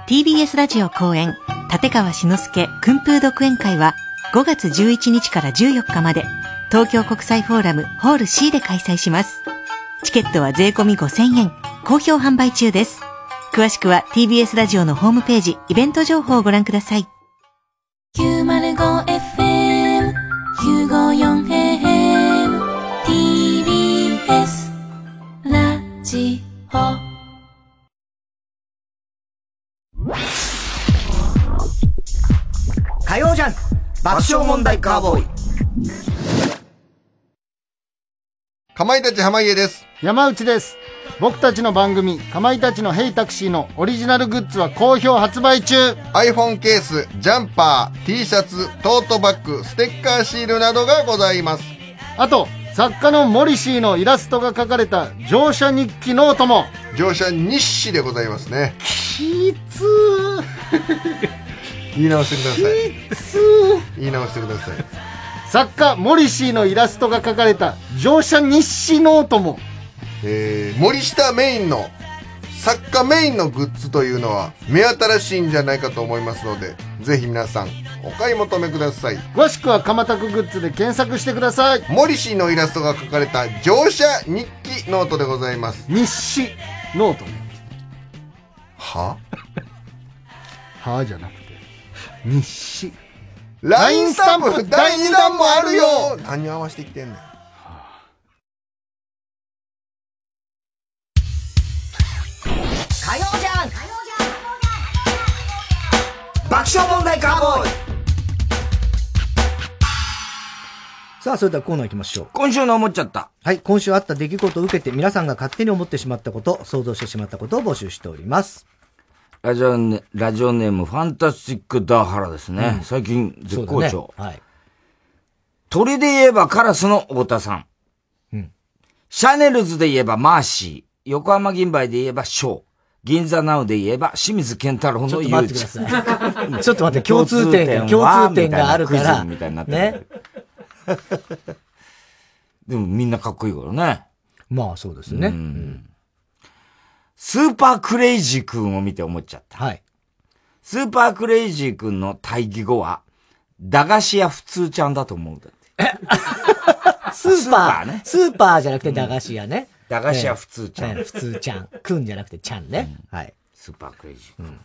TBS ラジオ公演立川志の輔訓風独演会は5月11日から14日まで東京国際フォーラムホール C で開催します。チケットは税込5000円、好評販売中です。詳しくは TBS ラジオのホームページ、イベント情報をご覧ください。905FM、954AM、TBS ラジオ。火曜ジャン爆笑問題カーボーイかまいたち濱家です。山内です。僕たちの番組かまいたちのヘイタクシーのオリジナルグッズは好評発売中。iPhone ケースジャンパー T シャツトートバッグステッカーシールなどがございます。あと作家のモリシーのイラストが書かれた乗車日記ノートも。乗車日誌でございますね。きつ 言い直してください。きつ言い直してください作家モリシーのイラストが書かれた乗車日誌ノートも。えー、森下メインの作家メインのグッズというのは目新しいんじゃないかと思いますのでぜひ皆さんお買い求めください。詳しくは鎌田区グッズで検索してください。森氏のイラストが描かれた乗車日記ノートでございます。日誌ノートは？はじゃなくて日誌 LINE スタンプ第2弾もあるよ何に合わせてきてんねん火曜じゃん爆笑問題カーボーイさあ、それではコーナー行きましょう。今週の思っちゃった。はい、今週あった出来事を受けて皆さんが勝手に思ってしまったこと、想像してしまったことを募集しております。ラジオネラジオネーム、ファンタスティックダーハラですね。うん、最近絶好調、ね、はい。鳥で言えばカラスの太田さん。うん。シャネルズで言えばマーシー。横浜銀杯で言えばショー。銀座ナウで言えば清水健太郎の誘致。ちょっと待ってください。ちょっと待って、共通点が、共通点があるから。みたいになってね。でもみんなかっこいいからね。まあそうですね。うん、スーパークレイジー君を見て思っちゃった。はい。スーパークレイジー君の対義語は、駄菓子屋普通ちゃんだと思うだって。スーパーね。スーパーじゃなくて駄菓子屋ね。駄菓子屋普通ちゃん。普通ちゃん。くんじゃなくてちゃんね。はい。スーパークレイジー。うん。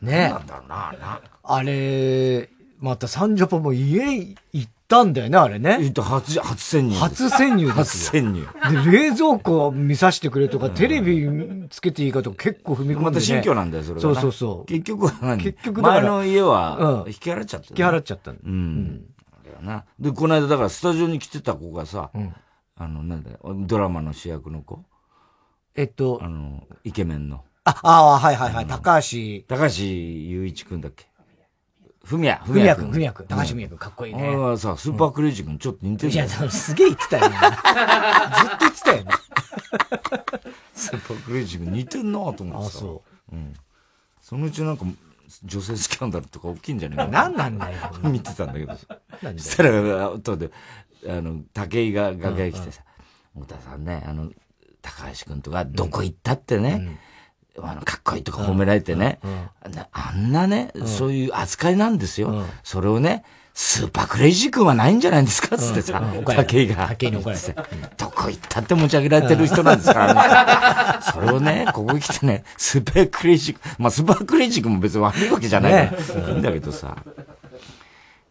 ねなんだろうな、な。あれ、またサンジャポも家行ったんだよね、あれね。行った、初、初潜入。初潜入です初潜入。で、冷蔵庫見させてくれとか、テレビつけていいかとか結構踏み込んで、ね。また新居なんだよ、それそうそうそう。結局は何？結局だから。前の家は、引き払っちゃった、引き払っちゃったうん。だよな。で、この間だからスタジオに来てた子がさ、あの、なんだよ、ドラマの主役の子。えっと、あの、イケメンの。あ、ああ、はいはいはい、高橋。高橋雄一くんだっけ？ふみや、ふみやくん。ふみやくん。高橋ふみやくん、かっこいいね。ああ、さ、スーパークレイジー君ちょっと似てる。いや、すげえ言ってたよね。ずっと言ってたよね。スーパークレイジー君似てんなと思ってさ。あ、そう。うん。そのうちなんか、女性スキャンダルとか大きいんじゃねえかな。何なんだよ。見てたんだけど。そしたら、後で、あの、武井が楽屋来てさ、太田さんね、あの、高橋君とか、どこ行ったってね、あの、かっこいいとか褒められてね、あんなね、そういう扱いなんですよ。それをね、スーパークレイジー君はないんじゃないんですか？つってさ、武井が。武井に怒られて。どこ行ったって持ち上げられてる人なんですか？らね。それをね、ここに来てね、スーパークレイジー君、まあスーパークレイジー君も別に悪いわけじゃないから、いいんだけどさ、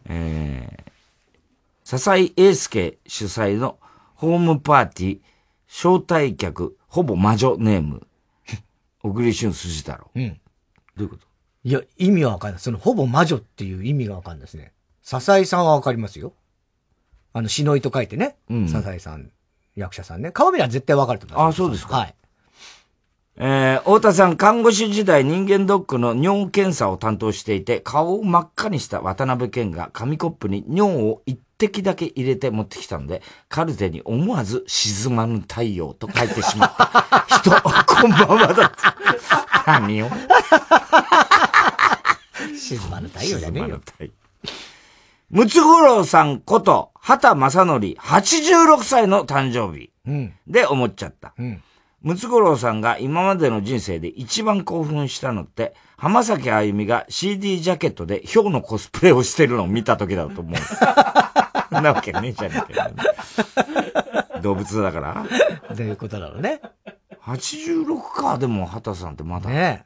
えー、笹井英介主催のホームパーティー、招待客、ほぼ魔女ネーム。小栗旬筋太郎。うん。どういうこと？いや、意味はわかんない。その、ほぼ魔女っていう意味がわかんないですね。笹井さんはわかりますよ。あの、しのいと書いてね。うん笹井さん、役者さんね。顔見りゃ絶対わかると思います。あそうですかはい。えー、太田さん、看護師時代人間ドックの尿検査を担当していて、顔を真っ赤にした渡辺健が紙コップに尿を一滴だけ入れて持ってきたので、カルテに思わず沈まぬ太陽と書いてしまった。人、こんばんはだって。何を？静まぬ太陽じゃねえよ。ムツゴロウさんこと、畑正則、86歳の誕生日うん。で思っちゃった。うん。ムツゴロウさんが今までの人生で一番興奮したのって、浜崎あゆみが CD ジャケットでヒョウのコスプレをしてるのを見た時だと思う。なわけねえじゃねえかよ。動物だから。ということだろうね。86か、でも畑さんってまだ。ね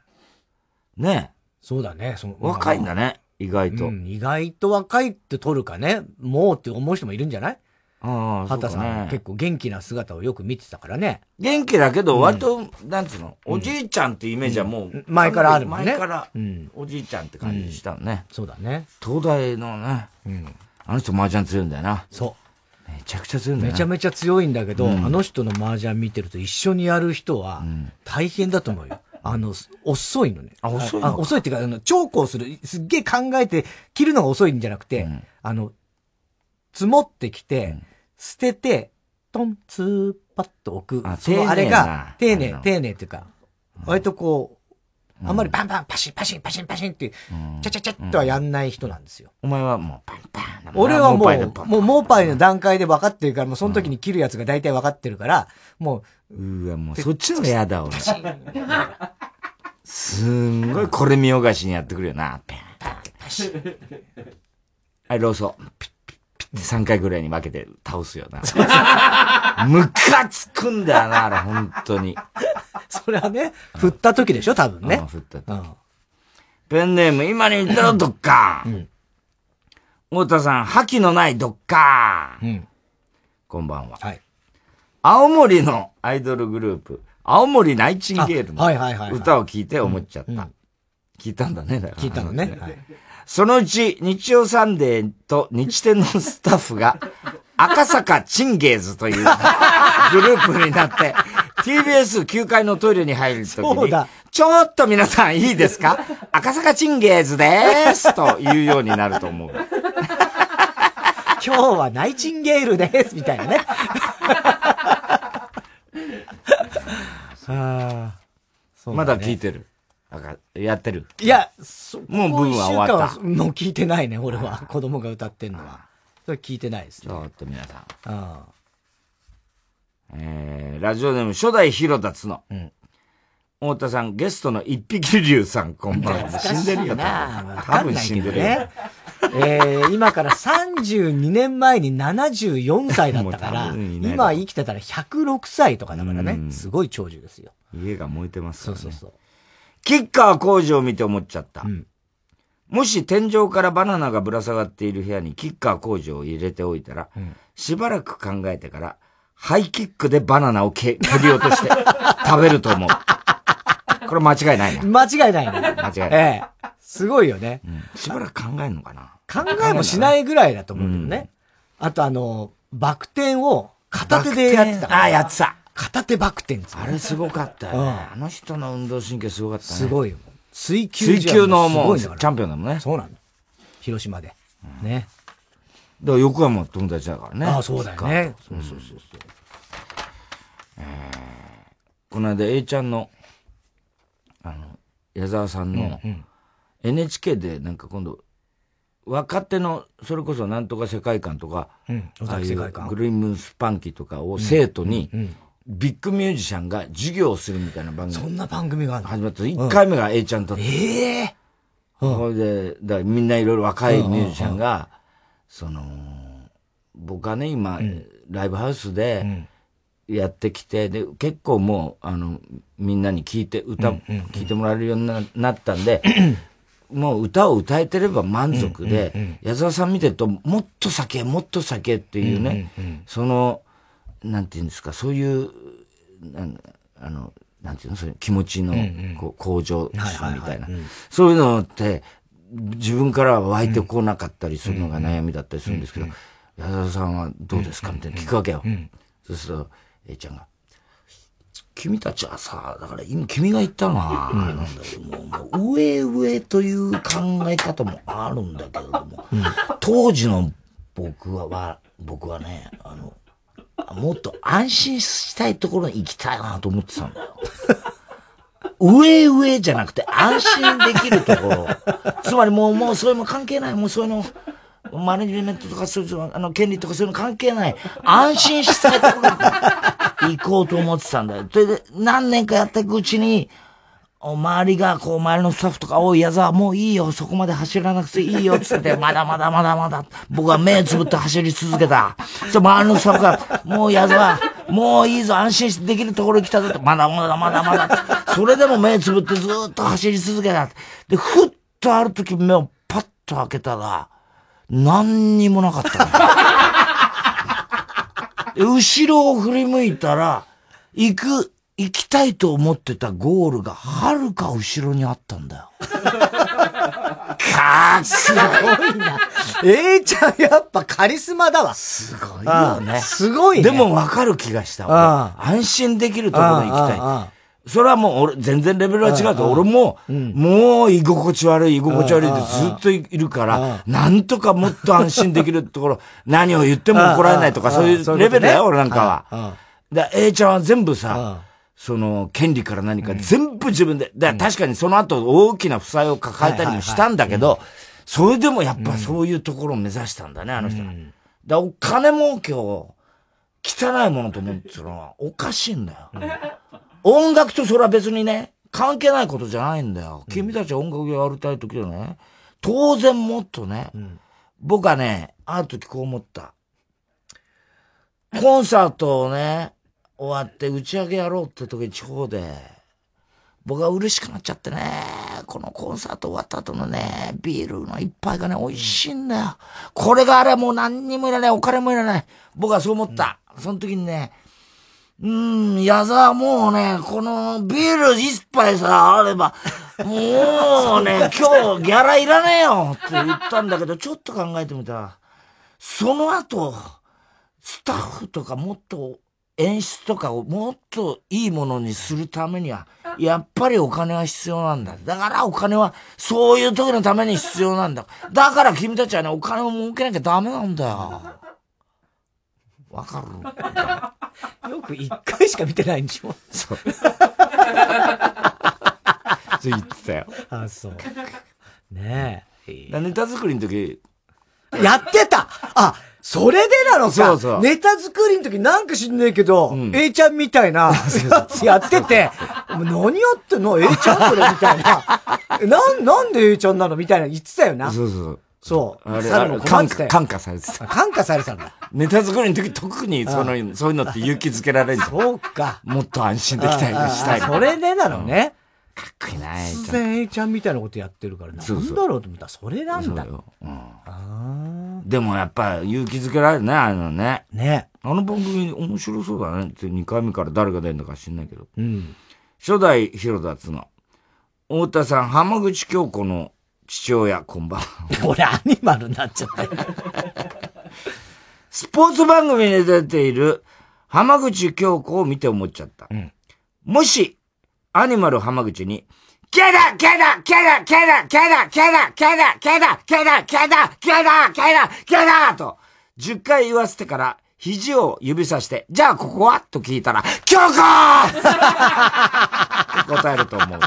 え。ねそうだね。そのえ。若いんだね、意外と。うん、意外と若いって取るかね、もうって思う人もいるんじゃない？ああ、畑さん、ね。結構元気な姿をよく見てたからね。元気だけど、割と、なんつうの、おじいちゃんっていうイメージはもう、前からあるもんね前からうん、おじいちゃんって感じしたのね。そうだね。東大のね、うん。あの人麻雀強いんだよな。そめちゃくちゃ強いんだよな。めちゃめちゃ強いんだけど、うんあの人の麻雀見てると一緒にやる人は大変だと思うよ。あの、遅いのね。あ遅いの？あ遅いっていうか、あの、長考する、すっげえ考えて、切るのが遅いんじゃなくて、あの、積もってきて、捨てて、トン、ツー、パッと置くあ。そのあれが、丁寧丁寧っていうか、割とこう、あんまりバンバン、パシン、パシン、パシン、パシンってちゃちゃちゃっとはやんない人なんですよ。お前はもうパンパン。俺はもう、もう、モーパイの段階で分かってるから、もうその時に切るやつが大体分かってるから、もう、うわ、もうそっちのやだ、俺。すんごいこれ見よがしにやってくるよな。ペンパンパシッはい、ローソン。ピッピッピッって3回ぐらいに分けて倒すよな。ムカつくんだよな、あれ、本当に。それはね、振った時でしょ、多分ねうん。振った時うん。ペンネーム、今に言ったろ、どっか。太田さん、覇気のないどっか。うん。こんばんは。はい。青森のアイドルグループ、青森ナイチンゲールの歌を聞いて思っちゃった。聞いたんだね、だから聞いたのね。はいそのうち、日曜サンデーと日天のスタッフが、赤坂チンゲーズというグループになって、TBS9 階のトイレに入るときにちょっと皆さんいいですか？赤坂チンゲーズですというようになると思う。今日はナイチンゲールです、みたいな ね。まだ聞いてる。赤やってる。いや、そもう部分は終わったもう聞いてないね、俺は。子供が歌ってんのは。それ聞いてないですね。ちょっと皆さん。あえー、ラジオネーム初代ヒロダツの。太田さん、ゲストの一匹竜さん、こんばんは。死んでるよな多分死んでるよ。ね。えー、今から32年前に74歳だったから、今生きてたら106歳とかだからね。すごい長寿ですよ。家が燃えてますからね。そうそうそう。キッカー工事を見て思っちゃった。もし天井からバナナがぶら下がっている部屋にキッカー工事を入れておいたら、しばらく考えてから、ハイキックでバナナを蹴蹴り落として 食べると思う。これ間違いないな。間違いないね。間違いない。ええすごいよね。しばらく考えんのかな考えもしないぐらいだと思うけどね。あとあの、バク転を片手でやってた。ああ、やってた。片手バク転あれすごかったよね。あの人の運動神経すごかったね。すごいよ。水球水球のすもう、チャンピオンだもんね。そうなの。広島で。ね。だから横山友達だからね。ああ、そうだよね。そうそうそうそう。この間 A ちゃんの、あの、矢沢さんの、NHK でなんか今度、若手の、それこそなんとか世界観とか、うん尾ああいう崎世界観グリームスパンキーとかを生徒にうんうん、ビッグミュージシャンが授業をするみたいな番組。そんな番組があるの？始まった。1回目が A ちゃんだった。ええそれで、だからみんないろいろ若いミュージシャンが、その、僕はね、今、ライブハウスでやってきて、で、結構もう、あの、みんなに聞いて、歌、聞いてもらえるようにななったんで、もう歌を歌えてれば満足で、矢沢さん見てると、もっと酒、もっと酒っていうね、その、なんていうんですか、そういう、なんあの、なんていうのそれ気持ちのこう向上みはいはいはいたい。なうん。そういうのって、自分からは湧いてこなかったりするのが悩みだったりするんですけど、矢沢さんはどうですか？みたいな聞くわけよ。そうすると、A ちゃんが、君たちはさ、だから今君が言ったのは、なんだけども、もう上上という考え方もあるんだけれども、当時の僕は、は僕はね、あの、もっと安心したいところに行きたいなと思ってたんだよ。上上じゃなくて安心できるところ。つまりもう、もうそれも関係ない。もうそういうの、マネジメントとかそういうの、あの、権利とかそういうの関係ない。安心したいところに行こうと思ってたんだよ。それで、何年かやっていくうちに、お周りが、こう、周りのスタッフとか、おい、矢沢、もういいよ、そこまで走らなくていいよ、つって、まだまだまだまだ、僕は目つぶって走り続けた。そ周りのスタッフが、もう矢沢、もういいぞ、安心してできるところに来たぞって、まだまだまだまだ。それでも目つぶってずっと走り続けた。で、ふっとある時目をパッと開けたら、何にもなかった。後ろを振り向いたら、行く、行きたいと思ってたゴールが遥か後ろにあったんだよ。かっすごいな。A ちゃんやっぱカリスマだわ。すごいよね。すごいね。でも分かる気がした。あ俺安心できるところに行きあああたい。それはもう俺、全然レベルは違うと、俺も、もう居心地悪い、居心地悪いでずっといるから、なんとかもっと安心できるところ、何を言っても怒られないとか、そういうレベルだよ、俺なんかは。で、A ちゃんは全部さ、その、権利から何か全部自分で、だから確かにその後大きな負債を抱えたりもしたんだけど、それでもやっぱそういうところを目指したんだね、あの人は。だお金儲けを汚いものと思ってたのはおかしいんだよ。音楽とそれは別にね、関係ないことじゃないんだよ。君たちは音楽をやりたい時はね、当然もっとね、僕はね、ある時こう思った。コンサートをね、終わって打ち上げやろうって時に地方で、僕は嬉しくなっちゃってね、このコンサート終わった後のね、ビールの一杯がね、美味しいんだよ。これがあれもう何にもいらない、お金もいらない。僕はそう思った。その時にね、うーん、矢沢もうね、このビール一杯さ、あれば、もうね、今日ギャラいらねえよって言ったんだけど、ちょっと考えてみたら、その後、スタッフとかもっと演出とかをもっといいものにするためには、やっぱりお金は必要なんだ。だからお金はそういう時のために必要なんだ。だから君たちはね、お金を儲けなきゃダメなんだよ。わかる？よく一回しか見てないんでしょ？そう。そう言ってたよ。あ、そう。ねえ。ネタ作りの時、やってたあ、それでなのかそうそうネタ作りの時なんか知んねえけど、A ちゃんみたいな やつやってて、もう何やってんの ?A ちゃんそれみたいな。なん、なんで A ちゃんなの？みたいな言ってたよな。そうそう。そう。あれ、猿の感化、感化されてた。感化されてたんだ。ネタ作りの時特にその、そういうのって勇気づけられるそうか。もっと安心できたい、したい。それでなのね。かっこいいな、ちゃん。然 A ちゃんみたいなことやってるから、なんだそうそうろうと思ったら、それなんだ。でもやっぱ勇気づけられるね、ああいうのね。ね。あの番組面白そうだねって2回目から誰が出るのか知んないけど。うん。初代広田つの。太田さん、浜口京子の父親、こんばんは。俺アニマルになっちゃったよ。スポーツ番組に出ている浜口京子を見て思っちゃった。もし、アニマル浜口に、ケダケダケダケダケダケダケダケダケダケダケダケダケダと、10回言わせてから、肘を指さして、じゃあここは？と聞いたら、京子って答えると思う。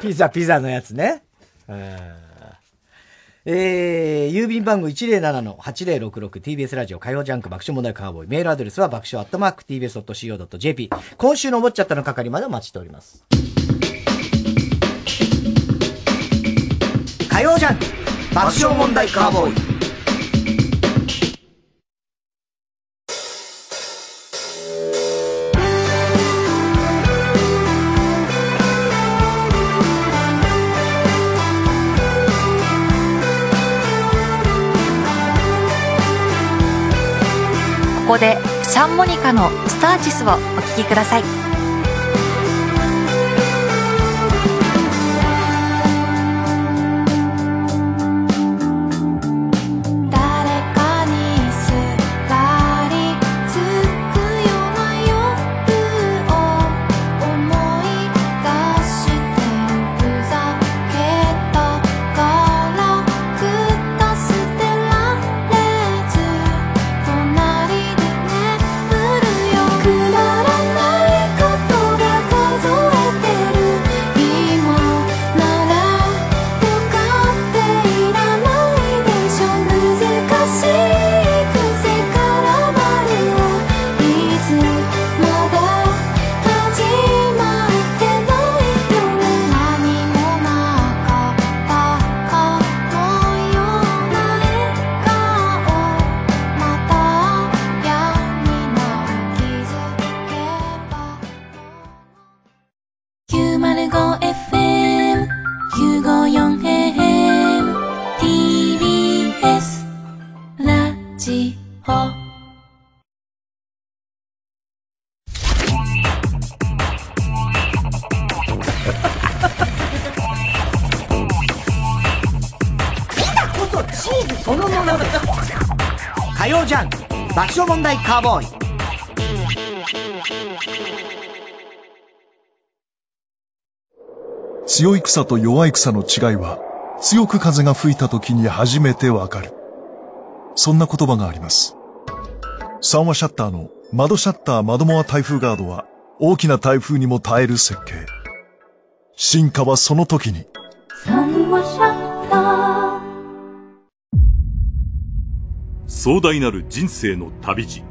ピザ、ピザのやつね。えー、郵便番号 107-8066TBS ラジオ火曜ジャンク爆笑問題カーボーイ。メールアドレスは爆笑アットマーク TBS.CO.JP。今週の思っちゃったの係までお待ちしております。火曜ジャンク爆笑問題カーボーイ。こでシャンモニカのスターチスをお聴きください。そのもの火曜ジャン爆笑問題カーボーイ強い草と弱い草の違いは、強く風が吹いた時に初めてわかる。そんな言葉があります。三話シャッターの窓シャッター窓モア台風ガードは、大きな台風にも耐える設計。進化はその時に。壮大なる人生の旅路。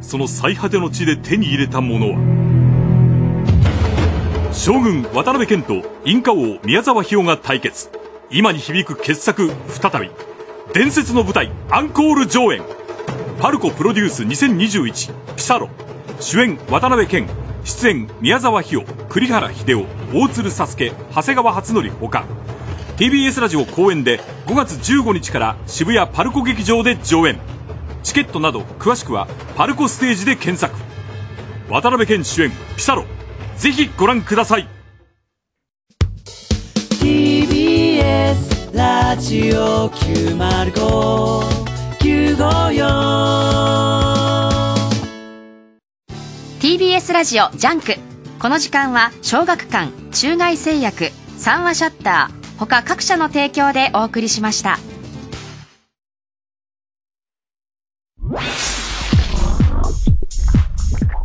その最果ての地で手に入れたものは。将軍渡辺謙とインカ王宮沢ひよが対決。今に響く傑作再び。伝説の舞台アンコール上演。パルコプロデュース2021ピサロ。主演渡辺謙。出演宮沢ひよ栗原秀夫。大鶴佐助長谷川初則ほか TBS ラジオ公演で5月15日から渋谷パルコ劇場で上演。チケットなど詳しくはパルコステージで検索。渡辺謙主演ピサロ。ぜひご覧ください。TBS ラジオ905954 TBS ラジオジャンク。この時間は小学館中外製薬三話シャッター他各社の提供でお送りしました。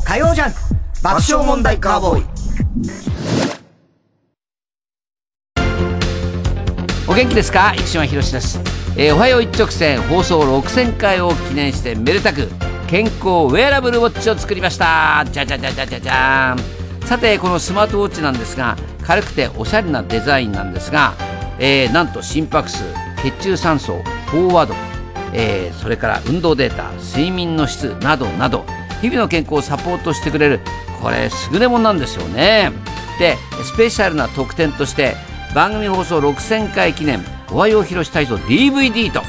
火曜ジャンク爆笑問題カーボーイ。お元気ですか？生島ひろしです、えーおはよう一直線放送6000回を記念してめでたく健康ウェアラブルウォッチを作りました。じゃじゃじゃじゃじゃじゃん。さてこのスマートウォッチなんですが軽くておしゃれなデザインなんですが、えーなんと心拍数血中酸素飽和度、えーそれから運動データ睡眠の質などなど日々の健康をサポートしてくれるこれ優れものなんですよね。でスペシャルな特典として番組放送6000回記念おはようひろし体操 DVD と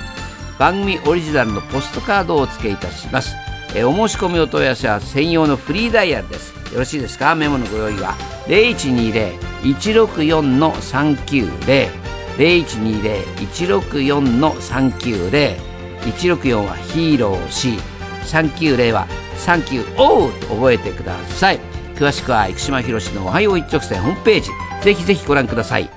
番組オリジナルのポストカードをお付けいたします。えーお申し込みお問い合わせは専用のフリーダイヤルです。よろしいですか？メモのご用意は0120-164-390 0120-164-390 164はヒーロー C 390はサンキューオーと覚えてください。詳しくは生島ひろしのおはよう一直線ホームページ。ぜひぜひご覧ください。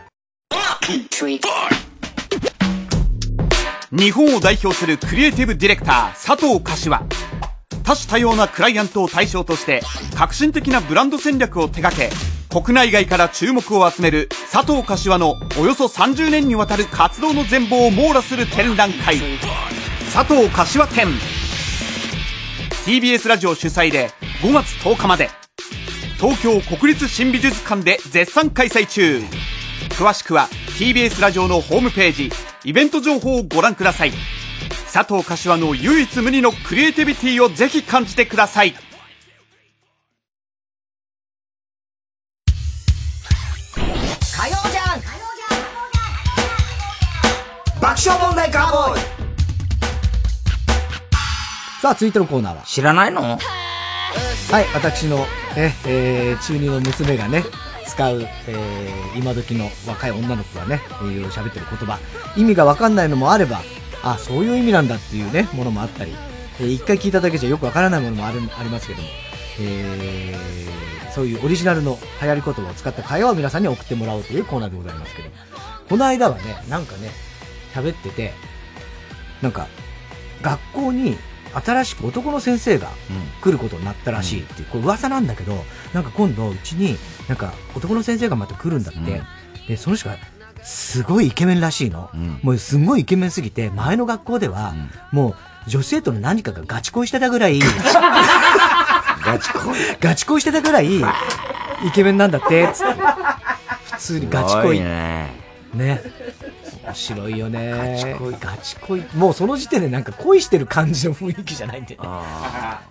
日本を代表するクリエイティブディレクター佐藤柏。多種多様なクライアントを対象として革新的なブランド戦略を手掛け国内外から注目を集める佐藤柏のおよそ30年にわたる活動の全貌を網羅する展覧会。佐藤柏展。TBS ラジオ主催で5月10日まで。東京国立新美術館で絶賛開催中。詳しくは TBS ラジオのホームページイベント情報をご覧ください。佐藤柏の唯一無二のクリエイティビティをぜひ感じてください。火曜じゃん。爆笑問題カーボーイ。さあ、続いてのコーナーは。知らないの？はい、私の、ね、えー、中二の娘がね、使う、えー、今時の若い女の子がね、いろいろ喋ってる言葉、意味がわかんないのもあれば、あ、そういう意味なんだっていうね、ものもあったり、えー一回聞いただけじゃよくわからないものもある、ありますけども、えー、そういうオリジナルの流行り言葉を使った会話を皆さんに送ってもらおうというコーナーでございますけど、この間はね、なんかね、喋ってて、なんか、学校に新しく男の先生が来ることになったらしいっていう、これ噂なんだけど、なんか今度うちに、なんか男の先生がまた来るんだって、で、その人が、すごいイケメンらしいの。もうすごいイケメンすぎて、前の学校では、もう女子生徒の何かがガチ恋してたぐらい、ガチ恋ガチ恋してたぐらい、イケメンなんだって、つって。普通にガチ恋。いね。ね。面白いよね。ガチ恋。ガチ恋。もうその時点でなんか恋してる感じの雰囲気じゃないんで、ね。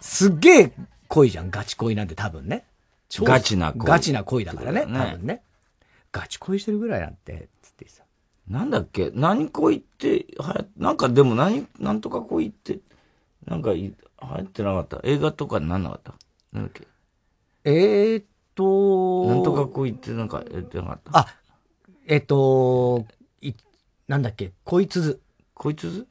すっげえ恋じゃん、ガチ恋なんて多分ね。超ガチな恋ガチな恋だからね、ね多分ね。ガチ恋してるぐらいなんて。なんだっけ？何恋って、はや、なんかでも何、なんとか恋って、なんかい流行ってなかった？映画とかになんなかった？なんだっけ？えーっと、なんとか恋ってなんかやってなかった？あ、えっと、い、なんだっけ、恋鈴。恋鈴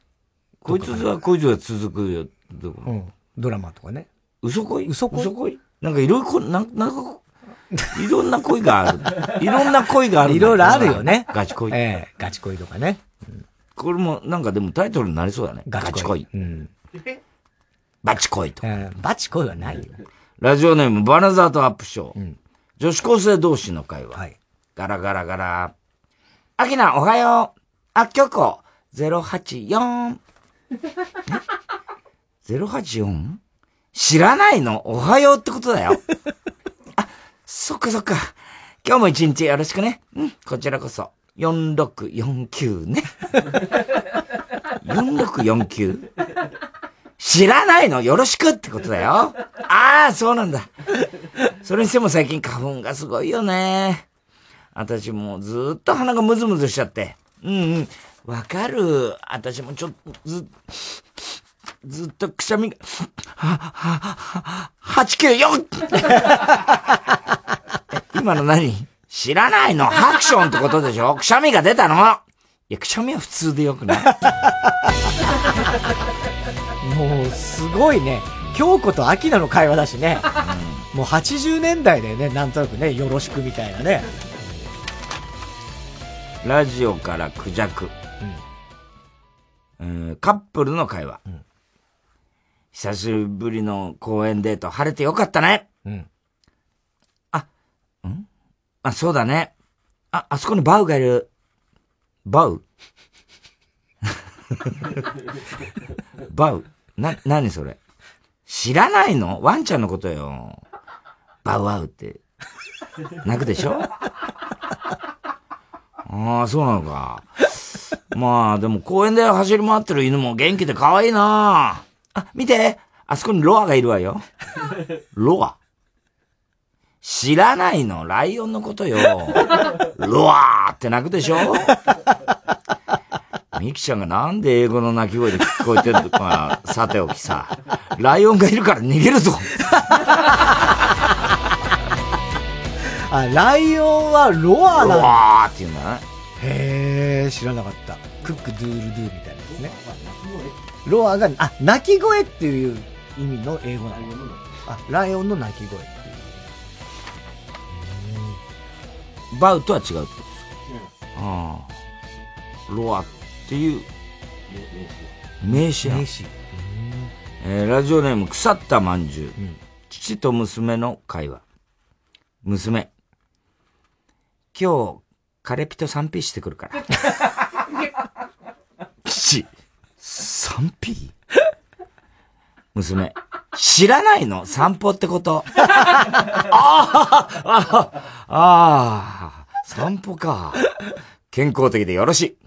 恋鈴は恋鈴が続くよ。どこうん。ドラマとかね。嘘恋？嘘恋？嘘恋？なんかいろいろこ、なんなんか、いろんな恋がある。いろんな恋があるいろいろあるよね。ガチ恋。ええガチ恋とかね。これもなんかでもタイトルになりそうだね。ガチ恋。うん。バチ恋と。バチ恋はないよ。ラジオネームバナザートアップショー。女子高生同士の会話。ガラガラガラ。アキナ、おはよう。あ、京子、084。084? 知らないの？おはようってことだよ。そっかそっか。今日も一日よろしくね。うん、こちらこそ。4649ね。4649? 知らないの？よろしくってことだよ。ああ、そうなんだ。それにしても最近花粉がすごいよね。私もずっと鼻がムズムズしちゃって。うんうん。わかる。私もちょっとず、ずっとくしゃみが、は、は、は、894! 今の何知らないのハクションってことでしょくしゃみが出たのいや、くしゃみは普通でよくないもう、すごいね。京子と秋菜の会話だしね。もう80年代だよね、なんとなくね、よろしくみたいなね。ラジオからクジャク。えーカップルの会話。久しぶりの公園デート、晴れてよかったね。うん。あ、ん？あ、そうだね。あ、あそこにバウがいる。バウ？バウ？な、なにそれ？知らないの？ワンちゃんのことよ。バウワウって。泣くでしょ？ああ、そうなのか。まあ、でも公園で走り回ってる犬も元気で可愛いなあ、見てあそこにロアがいるわよ。ロア知らないのライオンのことよ。ロアーって泣くでしょ？ミキちゃんがなんで英語の鳴き声で聞こえてるの？か、さておきさ。ライオンがいるから逃げるぞ。あ、ライオンはロアなんだ。ロアーって言うんだね。へえ、知らなかった。クックドゥールドゥみたいなやつね。ロアが、あ、鳴き声っていう意味の英語なの。あ、ライオンの鳴き声。バウとは違うってことですか、ああ。ロアっていう名詞名詞。えーラジオネーム腐ったまんじゅう。父と娘の会話。娘。今日、カレピと 3P してくるから。父、3P? 娘、知らないの？散歩ってこと。ああ、あ散歩か。健康的でよろしい。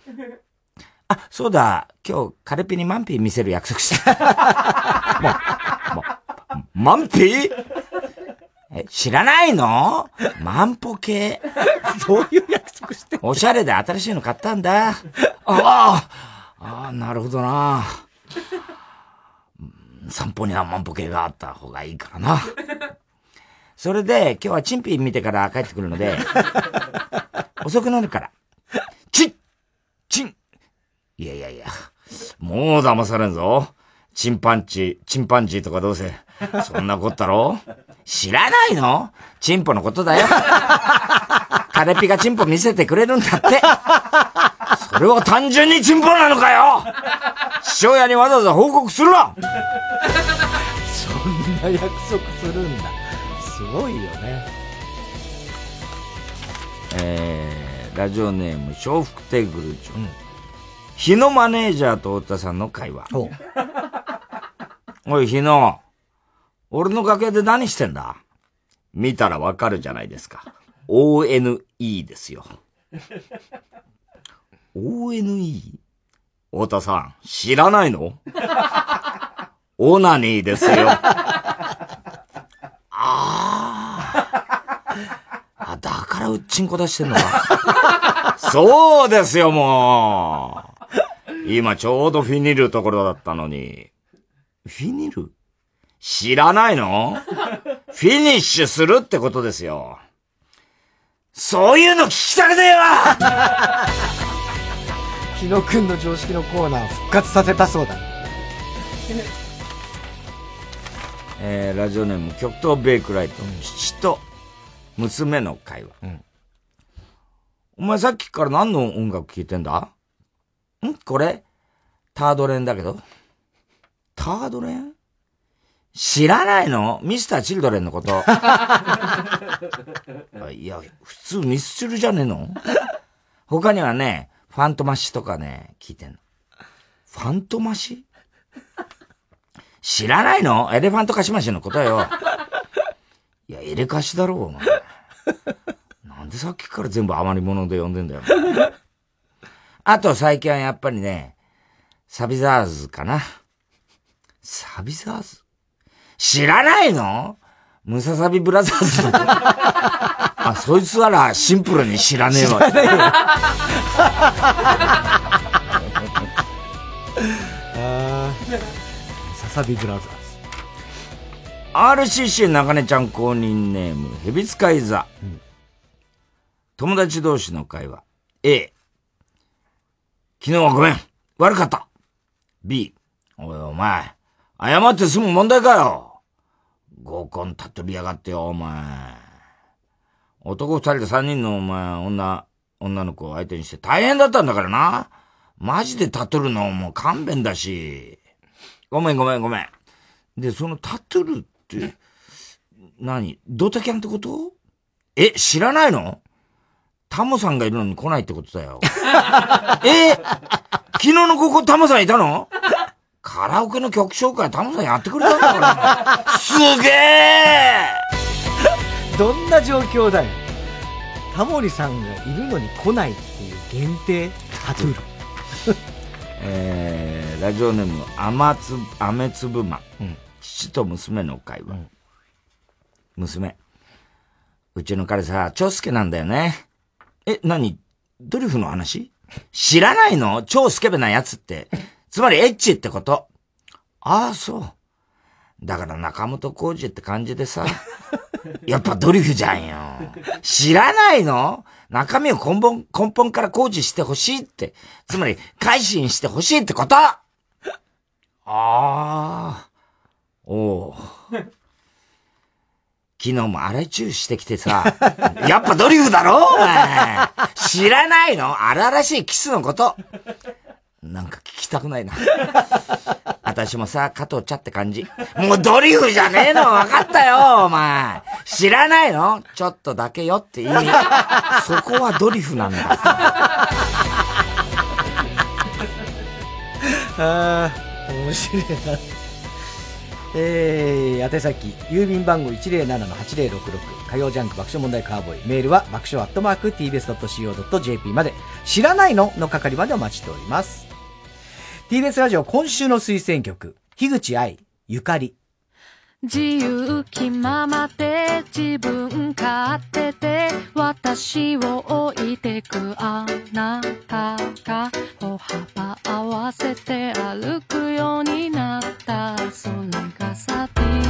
あ、そうだ、今日、カレピにマンピー見せる約束した。もう、もう、マンピー？え、知らないの？万歩計。どういう約束しておしゃれで新しいの買ったんだ。ああ、ああ、なるほどな。散歩には万歩計があった方がいいからな。それで、今日はチンピン見てから帰ってくるので、遅くなるから。チンチンいやいやいや、もう騙されんぞ。チンパンチ、チンパンジーとかどうせ、そんなこったろ知らないの？チンポのことだよ。カレピがチンポ見せてくれるんだって。それは単純にチンポなのかよ？父親にわざわざ報告するなそんな約束するんだ。すごいよね。えー、ラジオネーム、笑福亭グルーチョ。日野マネージャーと太田さんの会話。おい、日野。俺の楽屋で何してんだ？見たらわかるじゃないですか。ONE ですよ。ONE? 太田さん、知らないの？オナニーですよ。ああ、だからうっちんこ出してんのか。そうですよ、もう。今ちょうどフィニルところだったのに。フィニル？知らないの？フィニッシュするってことですよ。そういうの聞きたくねえわ！日野くんの常識のコーナー復活させたそうだ。えー、ラジオネーム極東ベイクライト、父と娘の会話、お前さっきから何の音楽聴いてんだ？ん？これ？タードレンだけど。タードレン？知らないの？ミスター・チルドレンのこと。いや、普通ミスチルじゃねえの？他にはね、ファントマシとかね、聞いてんの。ファントマシ？知らないの？エレファントカシマシのことよ。いや、エレカシだろう、お前。なんでさっきから全部余り物で呼んでんだよ。あと最近はやっぱりね、サビザーズかな。サビザーズ？知らないの？ムササビブラザーズの あ、そいつはらシンプルに知らねえわ。知らねえよあーササビブラザーズ。RCC 中根ちゃん公認ネーム、ヘビ使い座。友達同士の会話。A。昨日はごめん。悪かった。B。おいお前。謝って済む問題かよ。合コン立っとりやがってよ、お前。男二人で三人のお前、女、女の子を相手にして大変だったんだからな。マジで立っとるのもう勘弁だし。ごめんごめんごめん。で、その立っとるって、何？ドタキャンってこと？え、知らないの？タモさんがいるのに来ないってことだよ。え？昨日のここタモさんいたの？カラオケの曲紹介タモさんやってくれたんだから。すげえどんな状況だよ。タモリさんがいるのに来ないっていう限定タトゥール。えー、ラジオネーム、あまつ、あめつぶま。父と娘の会話。娘。うちの彼さ、超スケなんだよね。え、何？ドリフの話？知らないの？超スケベなやつって。つまりエッチってこと。ああ、そう。だから中本浩二って感じでさ。やっぱドリフじゃんよ。知らないの？中身を根本、根本から工事してほしいって。つまり、改心してほしいってこと？ああ。おう。昨日も荒いチューしてきてさ。やっぱドリフだろお前。知らないの？荒々しいキスのこと。なんか聞きたくないな。私もさ、加藤茶って感じ。もうドリフじゃねえの分かったよ、お前。知らないの？ちょっとだけよって意味。そこはドリフなんだ。ああ、面白いな。えー、宛先、郵便番号107-8066、火曜ジャンク爆笑問題カーボーイ。メールは爆笑アットマーク tbs.co.jp まで、知らないの？の係までお待ちしております。TBS ラジオ今週の推薦曲、樋口愛、ゆかり。自由気ままで自分勝手で私を置いてくあなたが歩幅合わせて歩くようになったそれがサティ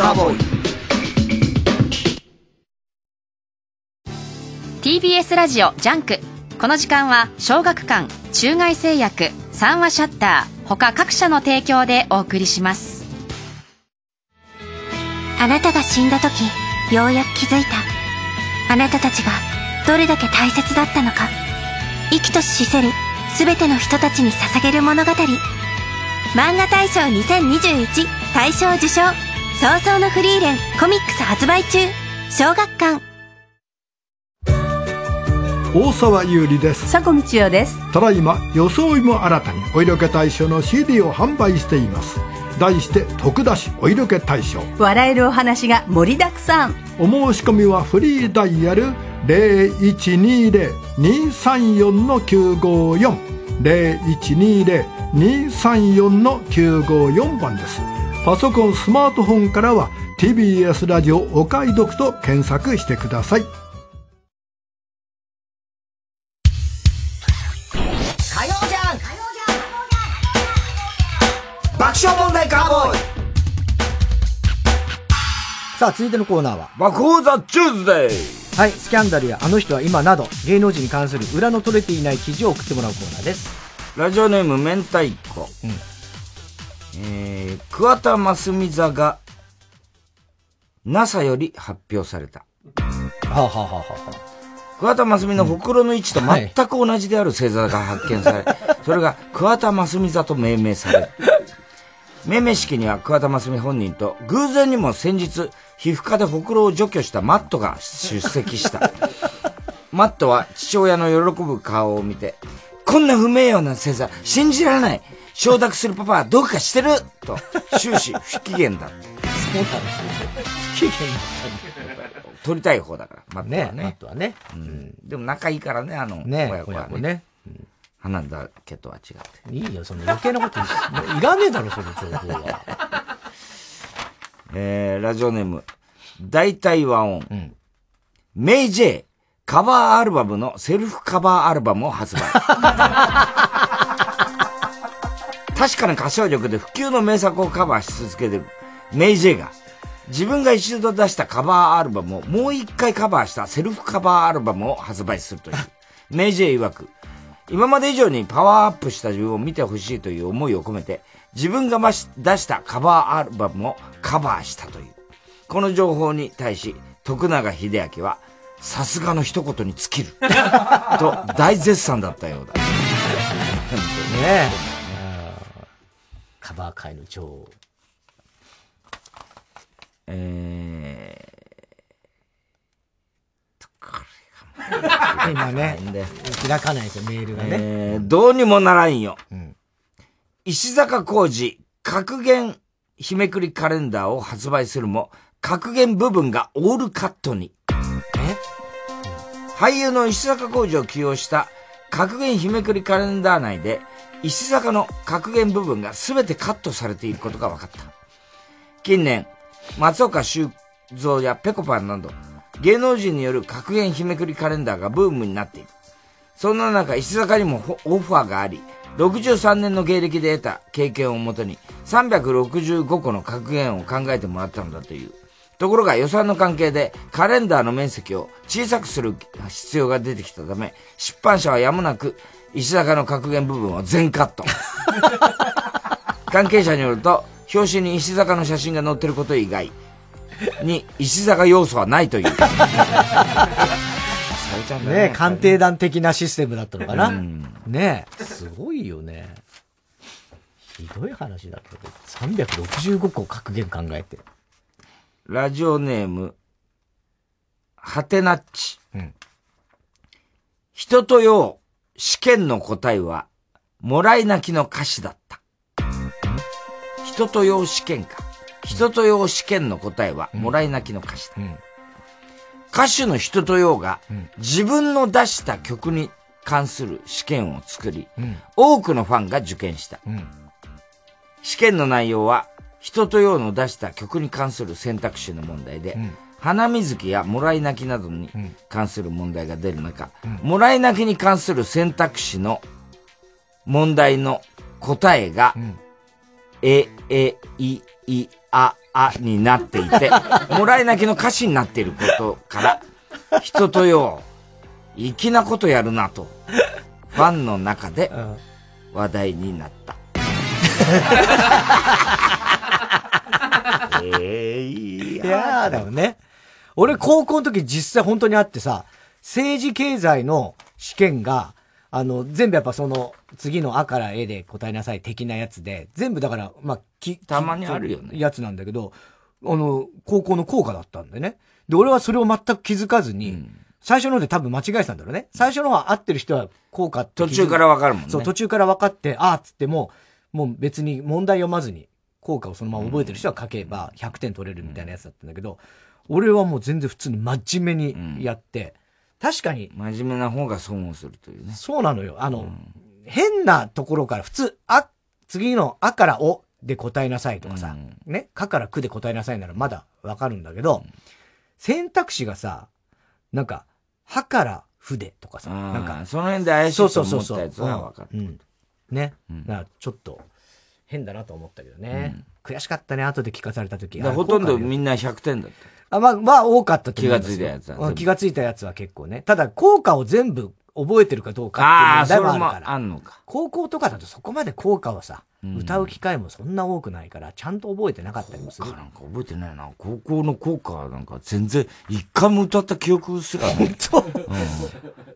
カーボーイ。TBS ラジオジャンク。この時間は小学館中外製薬三話シャッター他各社の提供でお送りします。あなたが死んだ時ようやく気づいた。あなたたちがどれだけ大切だったのか。生きとし死せる全ての人たちに捧げる物語。マンガ大賞2021大賞受賞早々のフリーレンコミックス発売中。小学館。大沢優里です。佐古道代です。ただいま装いも新たにお色気大賞の CD を販売しています。題して徳田市お色気大賞。笑えるお話が盛りだくさん。お申し込みはフリーダイヤル0120-234-954 0120-234-954番ですパソコンスマートフォンからは TBS ラジオお買い得と検索してください。火曜じゃん。爆笑問題カーボーイ。さあ、続いてのコーナーは。爆放ザチューズデーはい、スキャンダルやあの人は今など芸能人に関する裏の取れていない記事を送ってもらうコーナーです。ラジオネーム明太子。えー、桑田真澄座が NASA より発表された。はあ、はあはあはあ、桑田真澄のほくろの位置と全く同じである星座が発見され、それが桑田真澄座と命名される。命名式には桑田真澄本人と偶然にも先日皮膚科でほくろを除去したマットが出席した。マットは父親の喜ぶ顔を見て、こんな不名誉な星座信じられない承諾するパパはどうかしてると終始不機嫌だ。そうなんです不機嫌だった取りたい方だから、マットはね。ねマットはね。うん。でも仲いいからね、あの、ね親子はね。ね。花だけとは違って。いいよ、その余計なこといらねえだろ、その情報は。えー、ラジオネーム、大体和音。メイジェイ、カバーアルバムのセルフカバーアルバムを発売。確かな歌唱力で普及の名作をカバーし続けてるメイジェイが、自分が一度出したカバーアルバムをもう一回カバーしたセルフカバーアルバムを発売するという。メイジェイ曰く、今まで以上にパワーアップした自分を見てほしいという思いを込めて、自分がまし出したカバーアルバムをカバーしたという。この情報に対し、徳永秀明は、さすがの一言に尽きる。と大絶賛だったようだ。ねえ。カバー界の女王。え今ね、開かないですよ、メールがね。えーどうにもならんよ。石坂浩二格言日めくりカレンダーを発売するも、格言部分がオールカットに。俳優の石坂浩二を起用した格言日めくりカレンダー内で、石坂の格言部分が全てカットされていることが分かった。近年、松岡修造やペコパンなど、芸能人による格言日めくりカレンダーがブームになっている。そんな中、石坂にもオファーがあり、63年の芸歴で得た経験をもとに、365個の格言を考えてもらったのだという。ところが予算の関係でカレンダーの面積を小さくする必要が出てきたため、出版社はやむなく石坂の格言部分を全カット。関係者によると、表紙に石坂の写真が載ってること以外に石坂要素はないという。ねえ、鑑定団的なシステムだったのかな。うんねえ、すごいよね。ひどい話だったけど、365個格言考えて。ラジオネーム、はてなっち。人とよう、試験の答えは、もらい泣きの歌詞だった。人とよう試験か。人とよう試験の答えは、もらい泣きの歌詞だ。歌手の人とようが、自分の出した曲に関する試験を作り、多くのファンが受験した。試験の内容は、人とようの出した曲に関する選択肢の問題で、花水木やもらい泣きなどに関する問題が出る中、もらい泣きに関する選択肢の問題の答えが、え、え、い、い、あ、あになっていて、もらい泣きの歌詞になっていることから、人とよ、粋なことやるなと、ファンの中で話題になった。ええいやーだよね。俺高校の時実際本当にあってさ、政治経済の試験が、あの、全部やっぱその、次のあからえで答えなさい的なやつで、全部だから、まあ、き、たまにあるよねやつなんだけど、あの、高校の校歌だったんでね。で、俺はそれを全く気づかずに、最初の方で多分間違えてたんだろうね。最初のは合ってる人は効果途中からわかるもんねそう、途中から分かって、あーっつっても、もう別に問題読まずに、効果をそのまま覚えてる人は書けば100点取れるみたいなやつだったんだけど、俺はもう全然普通に真面目にやって、確かに。真面目な方が損をするというね。そうなのよ。あの、変なところから普通、あ、次のあからおで答えなさいとかさ、ね、かからくで答えなさいならまだわかるんだけど、選択肢がさ、なんか、はからふでとかさ、なんか、その辺で怪しいと思ったやつはわかるうん。うんね。ちょっと、変だなと思ったけどね。悔しかったね、後で聞かされた時。ほとんどみんんな100点だった。あ、まあ、まあ、多かったと気がついたやつは気がついたやつは結構ね。ただ、効果を全部覚えてるかどうかっていう問題もあるから。あんのか。高校とかだとそこまで効果をさ、うん歌う機会もそんな多くないから、ちゃんと覚えてなかったりもする。なんか覚えてないな。高校の校歌なんか全然、一回も歌った記憶すらない。本当うん。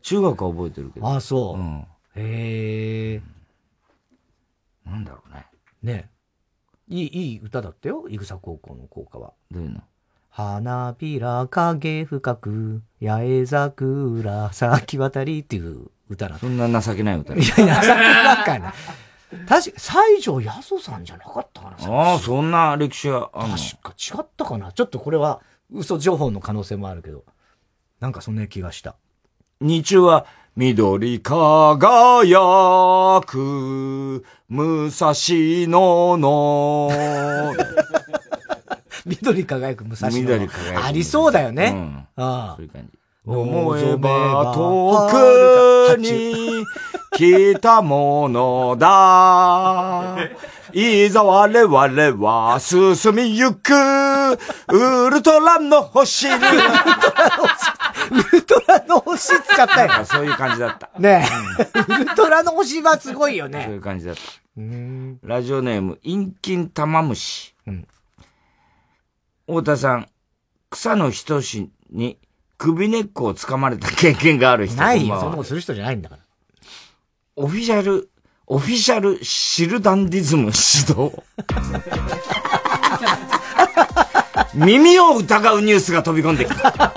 中学は覚えてるけど。ああ、そう。うん。へえ。なんだろうね。ねいい、いい歌だったよ、いぐさ高校の校歌は。どういうの？花びら影深く、八重桜咲き渡りっていう歌なんそんな情けない歌いや、情けなかな。確か、西条八十さんじゃなかったかなああ、そんな歴史があ確か違ったかなちょっとこれは嘘情報の可能性もあるけど。なんかそんな気がした。日中は、緑輝く、武蔵野の、緑輝く武蔵野。緑輝くありそうだよね。うんああ。そういう感じ。思思えば遠くに来たものだ。いざ我々は進みゆく、ウルトラの星に。ウルトラの星使ったよ。そういう感じだった。ねえ。ウルトラの星はすごいよそういね。う感じだった。ラジオネーム、インキンタマムシ。太田さん、草の人志に首根っこを掴まれた経験がある人ないよ。そんなことする人じゃないんだから。オフィシャル、オフィシャルシルダンディズム指導。耳を疑うニュースが飛び込んできた。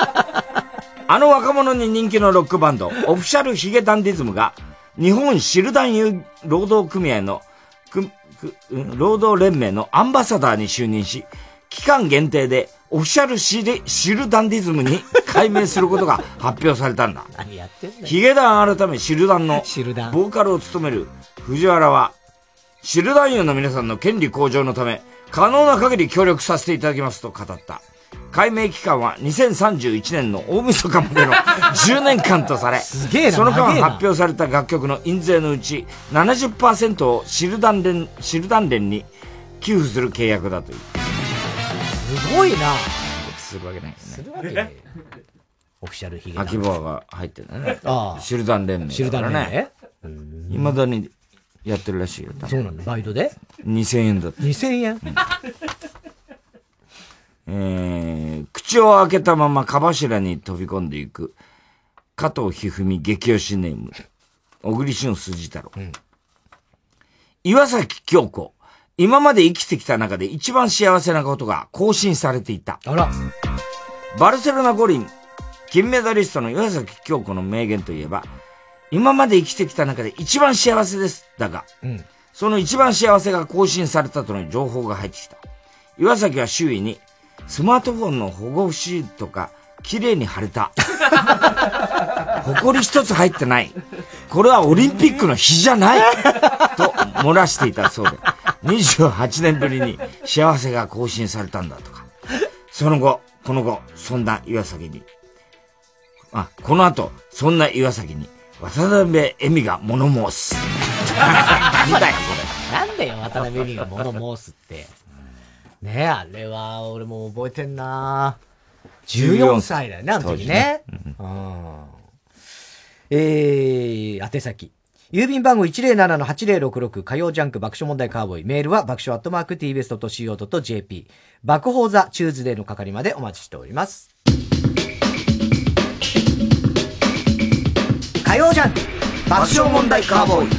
あの若者に人気のロックバンド、オフィシャルヒゲダンディズムが、日本シルダンユ労働組合の、労働連盟のアンバサダーに就任し、期間限定でオフィシャルシルシルダンディズムに改名することが発表されたんだ。何やってんだよ。ヒゲダン改めシルダンの。ボーカルを務める藤原は、シルダンユの皆さんの権利向上のため、可能な限り協力させていただきますと語った。改名期間は2031年の大晦日までの 10年間とされ、その間発表された楽曲の印税のうち70%をシルダン連、シルダン連に寄付する契約だという。すごいな。するわけないよね。するわけねえよ オフィシャルヒゲ。秋葉が入ってんだね。ああシルダン連盟シルダン連盟？ね。未だにやってるらしいよ。多分そうなんだ。バイトで？2000円だって。2000円？えー、口を開けたまま蚊柱に飛び込んでいく、加藤一二三激推しネーム、小栗旬筋太郎。岩崎京子、今まで生きてきた中で一番幸せなことが更新されていた。あら。バルセロナ五輪、金メダリストの岩崎京子の名言といえば、今まで生きてきた中で一番幸せです。だが、うん。その一番幸せが更新されたとの情報が入ってきた。岩崎は周囲に、スマートフォンの保護シートが綺麗に貼れた。埃一つ入ってない。これはオリンピックの日じゃないと漏らしていたそうで、28年ぶりに幸せが更新されたんだとか。その後、この後、そんな岩崎に、あ、この後、そんな岩崎に、渡辺恵美が物申す。なんだよ、これ。なんだよ、渡辺美が物申すって。ねあれは俺も覚えてんな14歳だよね、あの時ね。うんえー、宛先。郵便番号107-8066火曜ジャンク爆笑問題カーボーイ。メールは爆笑アットマーク tbs.co.jp。爆放座 Tuesday の係までお待ちしております。火曜ジャンク爆笑問題カーボーイ。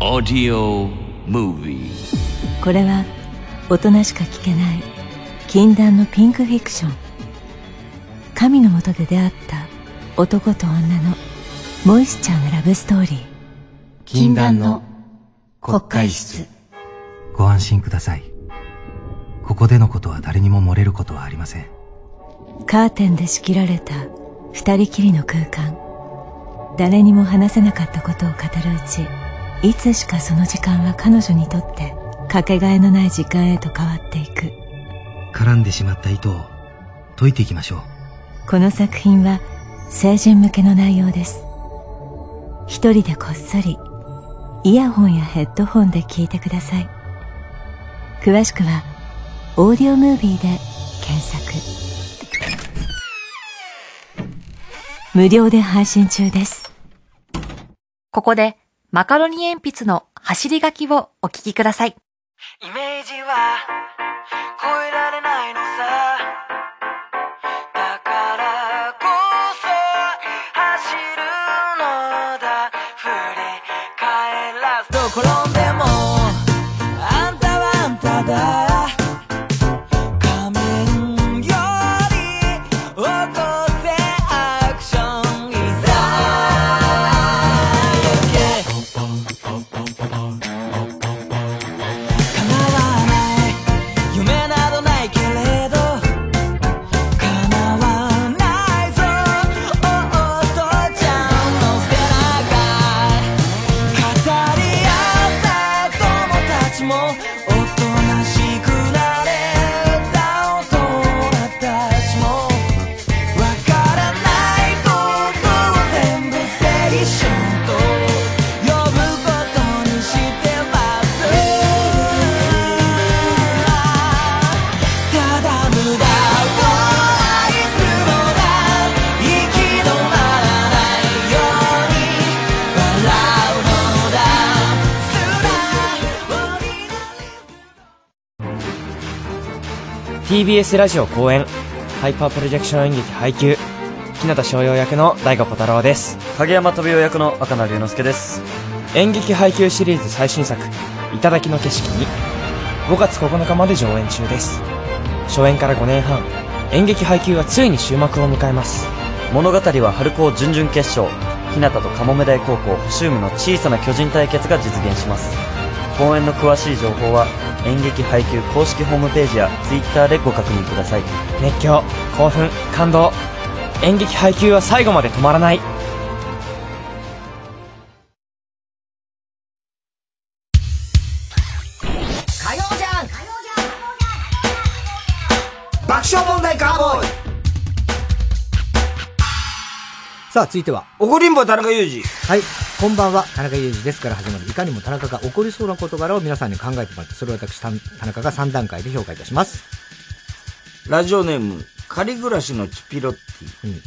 オーディオムービーこれは大人しか聞けない禁断のピンクフィクション神のもとで出会った男と女のモイスチャーなラブストーリー禁断の国会室。ご安心ください。ここでのことは誰にも漏れることはありません。カーテンで仕切られた二人きりの空間。誰にも話せなかったことを語るうちいつしかその時間は彼女にとってかけがえのない時間へと変わっていく。絡んでしまった糸を解いていきましょうこの作品は成人向けの内容です。一人でこっそりイヤホンやヘッドホンで聞いてください。詳しくはオーディオムービーで検索。無料で配信中です。ここで、マカロニ鉛筆の走り書きをお聞きください。イメージは超えられないのさ。TBS ラジオ公演。ハイパープロジェクション演劇配給。日向翔陽役の大悟小太郎です。影山飛雄役の赤名龍之介です。演劇配給シリーズ最新作「頂きの景色に」5月9日まで上演中です。初演から5年半。演劇配給はついに終幕を迎えます。物語は春高準々決勝。日向とカモメ大高校星海の小さな巨人対決が実現します公演の詳しい情報は演劇配給公式ホームページや Twitter でご確認ください。熱狂興奮感動。演劇配給は最後まで止まらない。さあ、続いては。怒りんぼ田中裕二。はい。こんばんは、田中裕二ですから始まる。いかにも田中が起こりそうな事柄を皆さんに考えてもらって、それを私、田田中が3段階で評価いたします。ラジオネーム、仮暮らしのチピロッティ。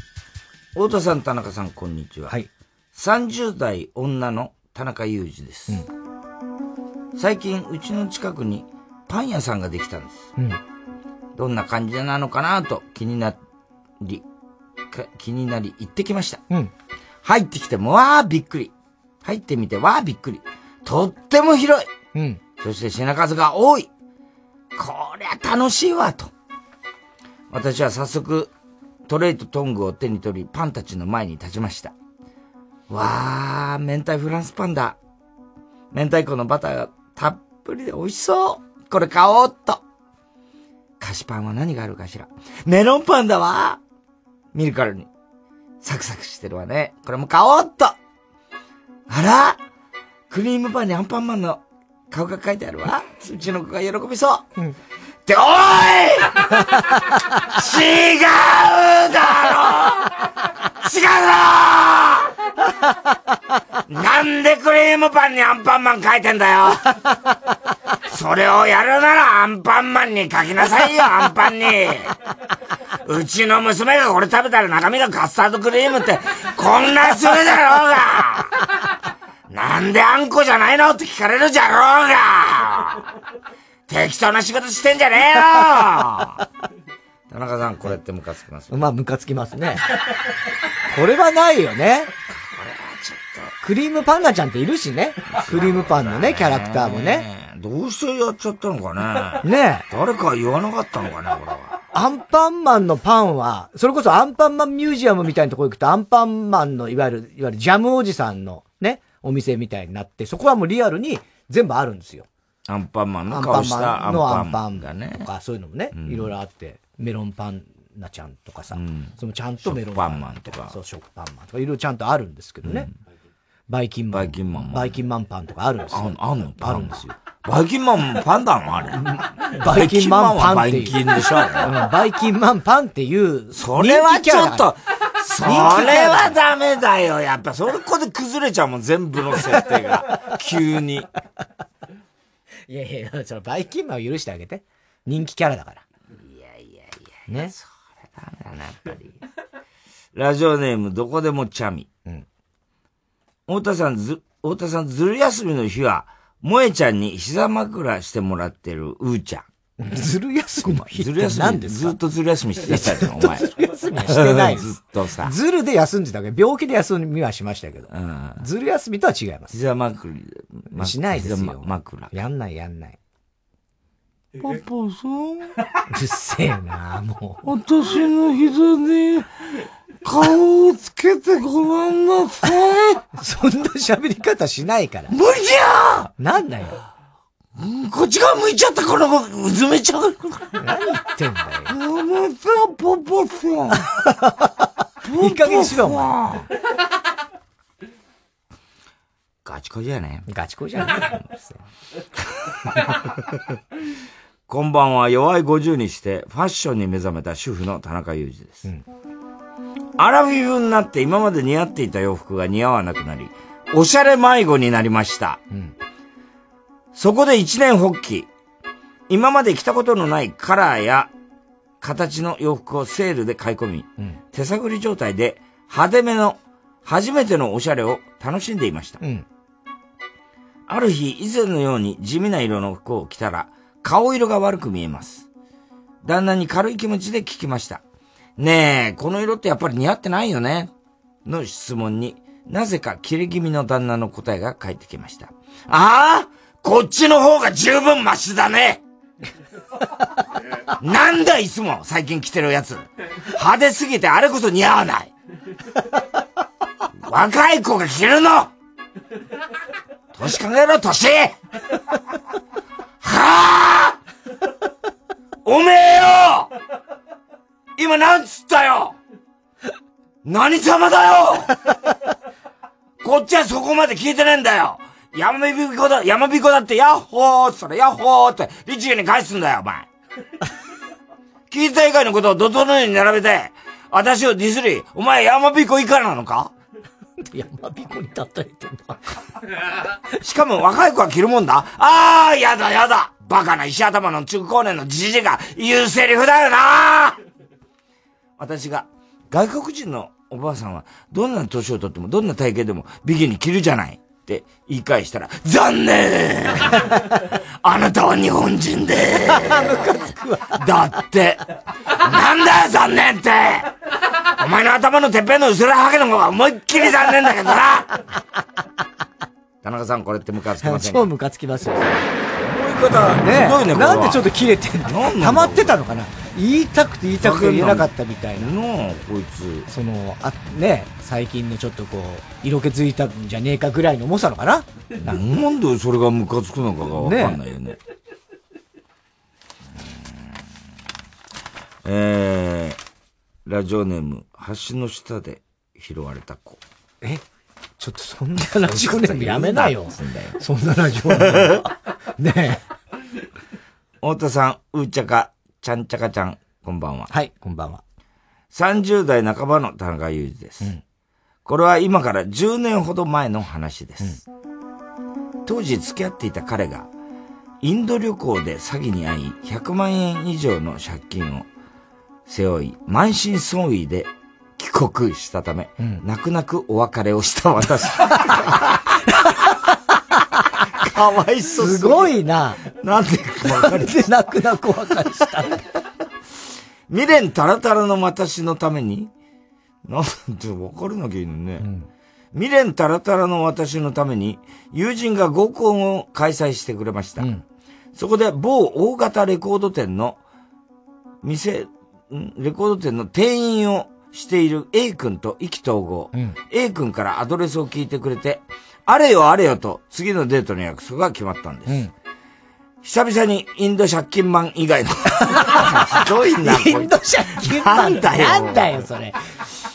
太田さん、田中さん、こんにちは。はい。30代女の田中裕二です。最近、うちの近くにパン屋さんができたんです。うん。どんな感じなのかなと気になり、か気になり行ってきました。うん。入ってきても、わーびっくり。入ってみて、わーびっくり。とっても広い。うん。そして品数が多い。こりゃ楽しいわ、と。私は早速、トレイとトングを手に取り、パンたちの前に立ちました。わー、明太フランスパンだ。明太子のバターがたっぷりで美味しそう。これ買おうっと。菓子パンは何があるかしら。メロンパンだわ。見るからに。サクサクしてるわね。これも買おうっと。あら？クリームパンにアンパンマンの顔が書いてあるわ。うちの子が喜びそう。って、おい違うだろ違うだろなんでクリームパンにアンパンマン書いてんだよ それをやるならアンパンマンに書きなさいよ、アンパンに。うちの娘がこれ食べたら中身がカスタードクリームって、こんなするだろうがなんであんこじゃないのって聞かれるじゃろうが適当な仕事してんじゃねえよ田中さん、これってムカつきます？まあ、ムカつきますね。これはないよね。クリームパンナちゃんっているしね。クリームパンのね、キャラクターもね。どうしてやっちゃったのかねね誰か言わなかったのかね、これは。アンパンマンのパンは、それこそアンパンマンミュージアムみたいなところ行くと、アンパンマンのいわゆる、いわゆるジャムおじさんのね、お店みたいになって、そこはもうリアルに全部あるんですよ。アンパンマンのアンパン顔したマンのアンパアンパンンがねとか、そういうのもね、うんいろいろあって、メロンパンナちゃんとかさ、んそのちゃんとメロン食パンマンとかそう、食パンマンとか、いろいろちゃんとあるんですけどね。バイキンマン。バイキンマン。バイキンマンパンとかあるんですよ。あんの？あるんですよ。バイキンマンパンダのあれ。バイキンマンパン。バイキンでしょうんバイキンマンパンっていう。それはちょっと、それはダメだよ。やっぱ、それこで崩れちゃうもん、全部の設定が。急に。いやいや、そのバイキンマンを許してあげて。人気キャラだから。いやいやいや。ね。ダメだな、やっぱり。ラジオネーム、どこでもチャミ。太田さん、ず、太田さん、ずる休みの日は、萌えちゃんに膝枕してもらってるうーちゃん。ずる休みずる休み、ずっとずる休みしてたじゃん、お前。ずる休みはしてないです ずっとさ。ずるで休んでたけど、病気で休みはしましたけど。ずる休みとは違います。膝枕、ましないです膝よ。枕。やんないやんない。パパさんうるせえな、もう。私の膝に顔をつけてごらんなさい。そんな喋り方しないから。無理じゃなんだよ。こっち側向いちゃったからうずめちゃう。何言ってんだよ。やめてよ、パパさん。いい加減にしろ、お前。ガチ恋じゃね？ガチ恋じゃねこんばんは、弱い50にしてファッションに目覚めた主婦の田中裕二です。アラフィフになって今まで似合っていた洋服が似合わなくなり、おしゃれ迷子になりました。そこで一年発起。今まで着たことのないカラーや形の洋服をセールで買い込み、手探り状態で派手めの初めてのおしゃれを楽しんでいました。ある日、以前のように地味な色の服を着たら、顔色が悪く見えます。旦那に軽い気持ちで聞きました。ねえ、この色ってやっぱり似合ってないよねの質問に、なぜか切れ気味の旦那の答えが返ってきました。ああこっちの方が十分マシだね なんだいつも最近着てるやつ。派手すぎてあれこそ似合わない。若い子が着るの年考えろ、年はあおめえよ！今なんつったよ！何様だよ！こっちはそこまで聞いてねえんだよ！山彦だ、山彦だってヤッホー！って言ったらヤッホーって律儀に返すんだよ、お前。聞いた以外のことを怒涛のように並べて、私をディスり、お前山彦以下なのか？山彦に叩いてんだ。しかも若い子は着るもんだ。ああ、やだやだ。バカな石頭の中高年のじじが言うセリフだよな私が、外国人のおばあさんは、どんな年をとっても、どんな体型でも、ビキニ着るじゃない。って言い返したら、残念。あなたは日本人で。だって、なんだよ残念って。お前の頭のてっぺんの薄らはげの方が思いっきり残念だけどな。田中さん、これってムカつきませんか？超ムカつきますよ。方ねすごいねこれは。なんでちょっと切れてんの？溜まってたのかな？言いたくて言いたくて言えなかったみたいな。の？こいつ。その、あ、ね、最近のちょっとこう、色気づいたんじゃねえかぐらいの重さのかな？なんでそれがムカつくのかがわかんないよね。えー、ラジオネーム、橋の下で拾われた子。え？ちょっとそんなラジオネームやめなよ。そんなラジオネーム。ね 太田さん、うーちゃか、ちゃんちゃかちゃん、こんばんは。はい、こんばんは。30代半ばの田中裕二です。これは今から10年ほど前の話です。当時付き合っていた彼が、インド旅行で詐欺に遭い、100万円以上の借金を背負い、満身創痍で帰国したため、泣く泣くお別れをした私。かわいそうすごいな。なんでなんで泣く泣くお別れした？んだ未練タラタラの私のために？なんで別れなきゃいいのにね。未練タラタラの私のために、友人が合コンを開催してくれました。そこで某大型レコード店の店、ん？レコード店の店員をしている A 君と意気投合。A 君からアドレスを聞いてくれて、あれよあれよと次のデートの約束が決まったんです。久々にインド借金マン以外の。ひ どいな、インド借金マンなんだよ。なんだよ、それ。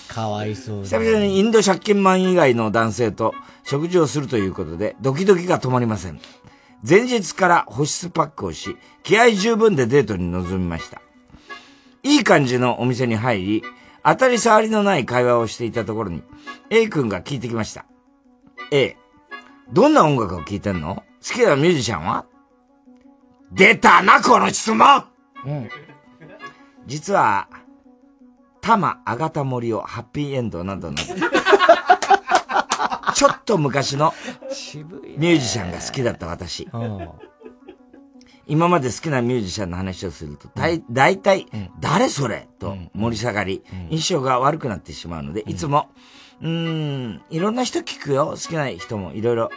かわいそう久々にインド借金マン以外の男性と食事をするということで、ドキドキが止まりません。前日から保湿パックをし、気合十分でデートに臨みました。いい感じのお店に入り、当たり障りのない会話をしていたところに、A 君が聞いてきました。A、どんな音楽を聴いてんの？好きなミュージシャンは？出たな、この質問うん。実は、タマ、アガタモリオ、ハッピーエンドなどなど、ちょっと昔のミュージシャンが好きだった私。今まで好きなミュージシャンの話をすると、だい、大体、誰それ？と盛り下がり、印象が悪くなってしまうので、いつも、うーん、いろんな人聞くよ。好きな人もいろいろ、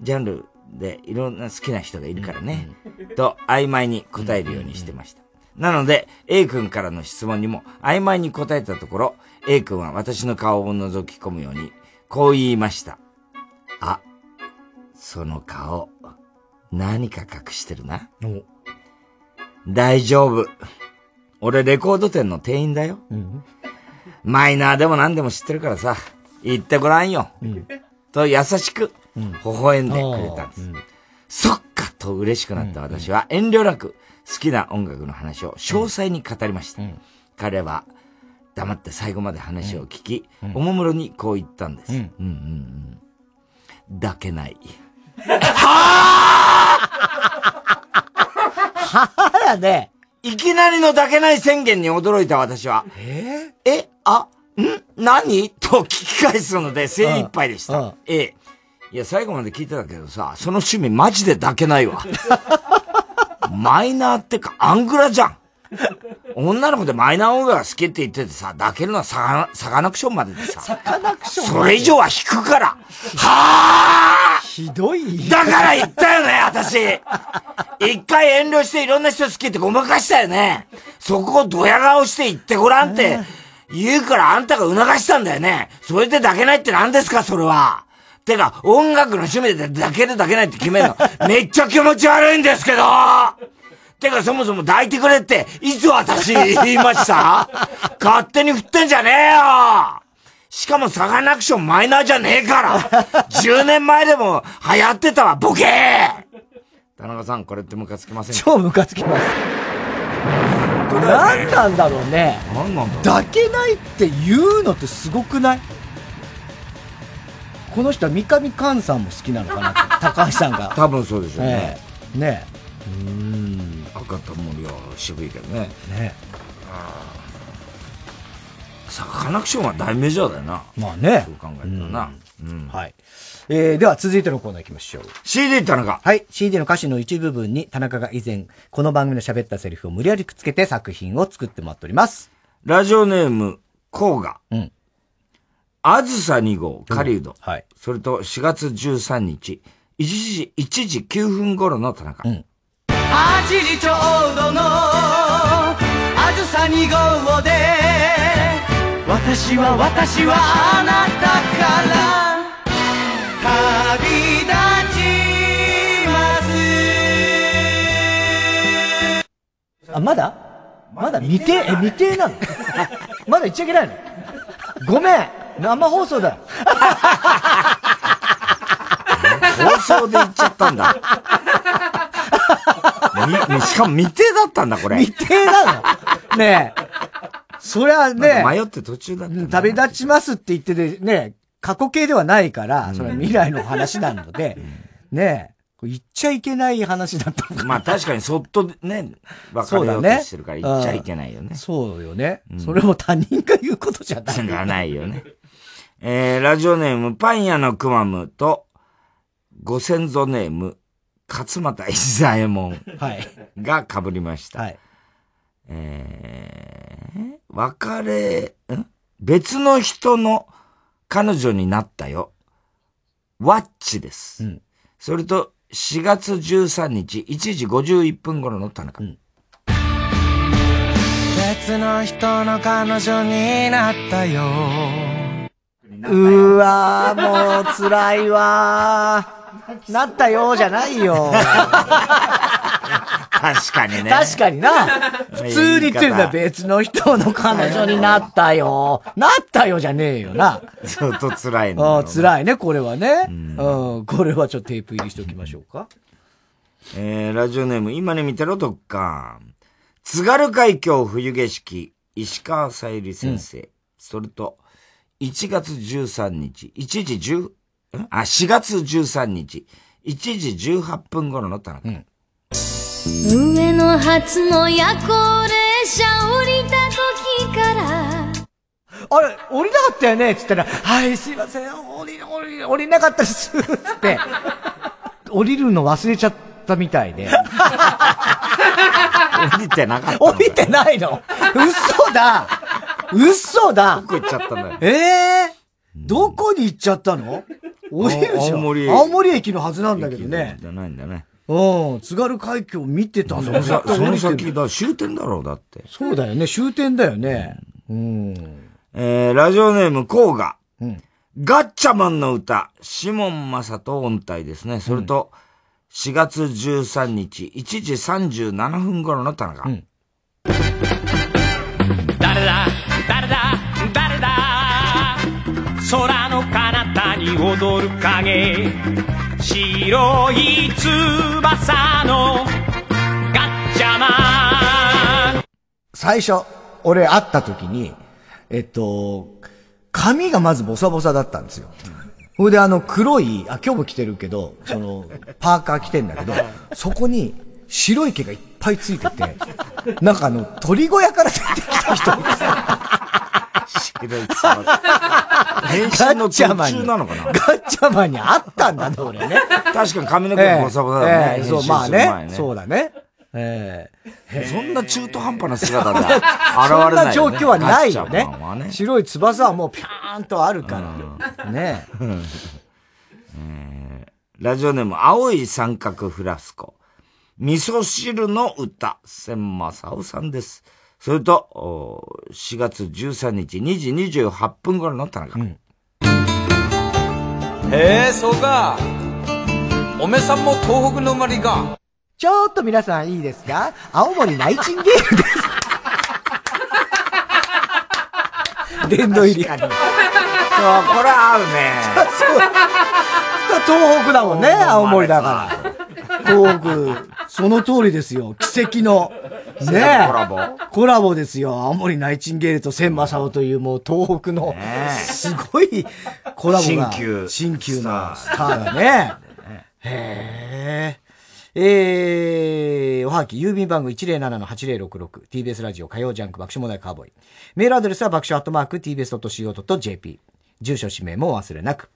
ジャンルでいろんな好きな人がいるからね。と、曖昧に答えるようにしてました。なので、A 君からの質問にも曖昧に答えたところ、A 君は私の顔を覗き込むように、こう言いました。あ、その顔、何か隠してるな。大丈夫。俺レコード店の店員だよ。マイナーでも何でも知ってるからさ、言ってごらんよ。と優しく、微笑んでくれたんです。そっかと嬉しくなった私は遠慮なく好きな音楽の話を詳細に語りました。彼は黙って最後まで話を聞き、おもむろにこう言ったんです。うんうんうん。抱けない。はぁやね。いきなりの抱けない宣言に驚いた私は、え？え、あ、ん？何？と聞き返すので精一杯でした。ええ。いや、最後まで聞いてたけどさ、その趣味マジで抱けないわ。マイナーってか、アングラじゃん。女の子でマイナー音楽が好きって言っててさ、抱けるのはサガサガナクションまででさ。サカナクションそれ以上は引くから。はぁひどい。だから言ったよね、私一回遠慮していろんな人好きってごまかしたよね。そこをドヤ顔して言ってごらんって言うからあんたが促したんだよね。それで抱けないって何ですか、それは。てか、音楽の趣味で抱ける抱けないって決めるの、めっちゃ気持ち悪いんですけどてか、そもそも抱いてくれって、いつ私言いました？勝手に振ってんじゃねえよしかもサガナクションマイナーじゃねえから 10年前でも流行ってたわ、ボケー 田中さん、これってムカつきませんか？超ムカつきます。何なんだろうね。何なんだろう？抱けないって言うのってすごくない？この人は三上寛さんも好きなのかな 高橋さんが。多分そうでしょうね。ええねうーん。赤田森は渋いけどね。ねサカナクションは大メジャーだよな。まあね。そう考えたらな。うん。はい。えー、では続いてのコーナー行きましょう。CD 田中。はい。CD の歌詞の一部分に田中が以前、この番組の喋ったセリフを無理やりくっつけて作品を作ってもらっております。ラジオネーム、コウガ。うん。あずさ2号、狩人。はい。それと4月13日、1時、1時9分頃の田中。うん。8時ちょうどのあずさ2号で私は私はあなたから。旅立ちます。あ、まだ？まだ未定、え、未定なの？まだ言っちゃいけないの？ごめん。生放送だ。よ 放送で言っちゃったんだ。み しかも未定だったんだ、これ。未定なの？ねえ。そりゃね、迷って途中だった。旅立ちますって言っててね、過去形ではないから、それは未来の話なので、ね言っちゃいけない話だったのかなまあ確かにそっとね、別れようとしてるから言っちゃいけないよね。そうよね。それも他人が言うことじゃない。がないよね。えー、ラジオネーム、パン屋のくまむと、ご先祖ネーム、勝俣伊左衛門はいが被りました。はい。えー、別れ、ん別の人の彼女になったよ。ワッチです。それと、4月13日、1時51分頃の田中。別の人の彼女になったようわー、もう辛いわー。なったよーじゃないよ。確かにね。確かにな。普通に言ってるんだ。別の人の彼女になったよ。なったよじゃねえよな。ちょっと辛いああ、辛いね、これはね。うん。これはちょっとテープ入りしておきましょうか。えー、ラジオネーム、今に見てろ、どっか。津軽海峡冬景色、石川さゆり先生。それと、1月13日、1時10、んあ、4月13日、1時18分頃の田中。上野初の夜行列車降りた時から。あれ、降りなかったよね？つったら、はい、すいません、降り、降り、降りなかったです。つって、降りるの忘れちゃったみたいで。降りてなかった降りてないの？嘘だ。嘘だ。どこ行っちゃったんだよ。ええどこに行っちゃったの？降りるじゃん。青森青森駅のはずなんだけどね。じゃないんだね。うん、津軽海峡見てたんだその先だ、終点だろう、だって。そうだよね、終点だよね。うん。えー、ラジオネーム、コーガ。うんガッチャマンの歌、シモンマサと音体ですね。それと、4月13日、1時37分頃の田中。誰だ誰だ？誰だ？空の彼方に踊る影白い翼のガッチャマン最初、俺会った時に、えっと、髪がまずボサボサだったんですよ。ほいであの黒い、あ、今日も着てるけど、その、パーカー着てんだけど、そこに白い毛がいっぱいついてて、なんかあの、鳥小屋から出てきた人みたいな。白い翼。変身の途中なのかな？ガッチャマンにあったんだね、俺ね。確かに髪の毛もボサボサだね。ええそう、まあね。そうだね。ええそんな中途半端な姿で 現れないそ。んな状況はないよね。白い翼はもうピャーンとあるから。ねえーラジオネーム、青い三角フラスコ。味噌汁の歌、千正夫さんです。それと、お4月13日2時28分頃の田中。へえ、そうか。おめさんも東北の生まれか。ちょっと皆さんいいですか？青森ナイチンゲールです。殿堂入り。そう、これ合うね。東北だもんね、青森だから。東北、その通りですよ。奇跡の。ねえコラボコラボですよ。青森ナイチンゲールと千正夫というもう東北の、すごいコラボが。新旧新旧なスターがね。へえ。えー、おはがき、郵便番号107-8066、TBS ラジオ火曜ジャンク爆笑問題カーボーイ。メールアドレスは爆笑アットマーク TBS.CO.JP。住所氏名もお忘れなく。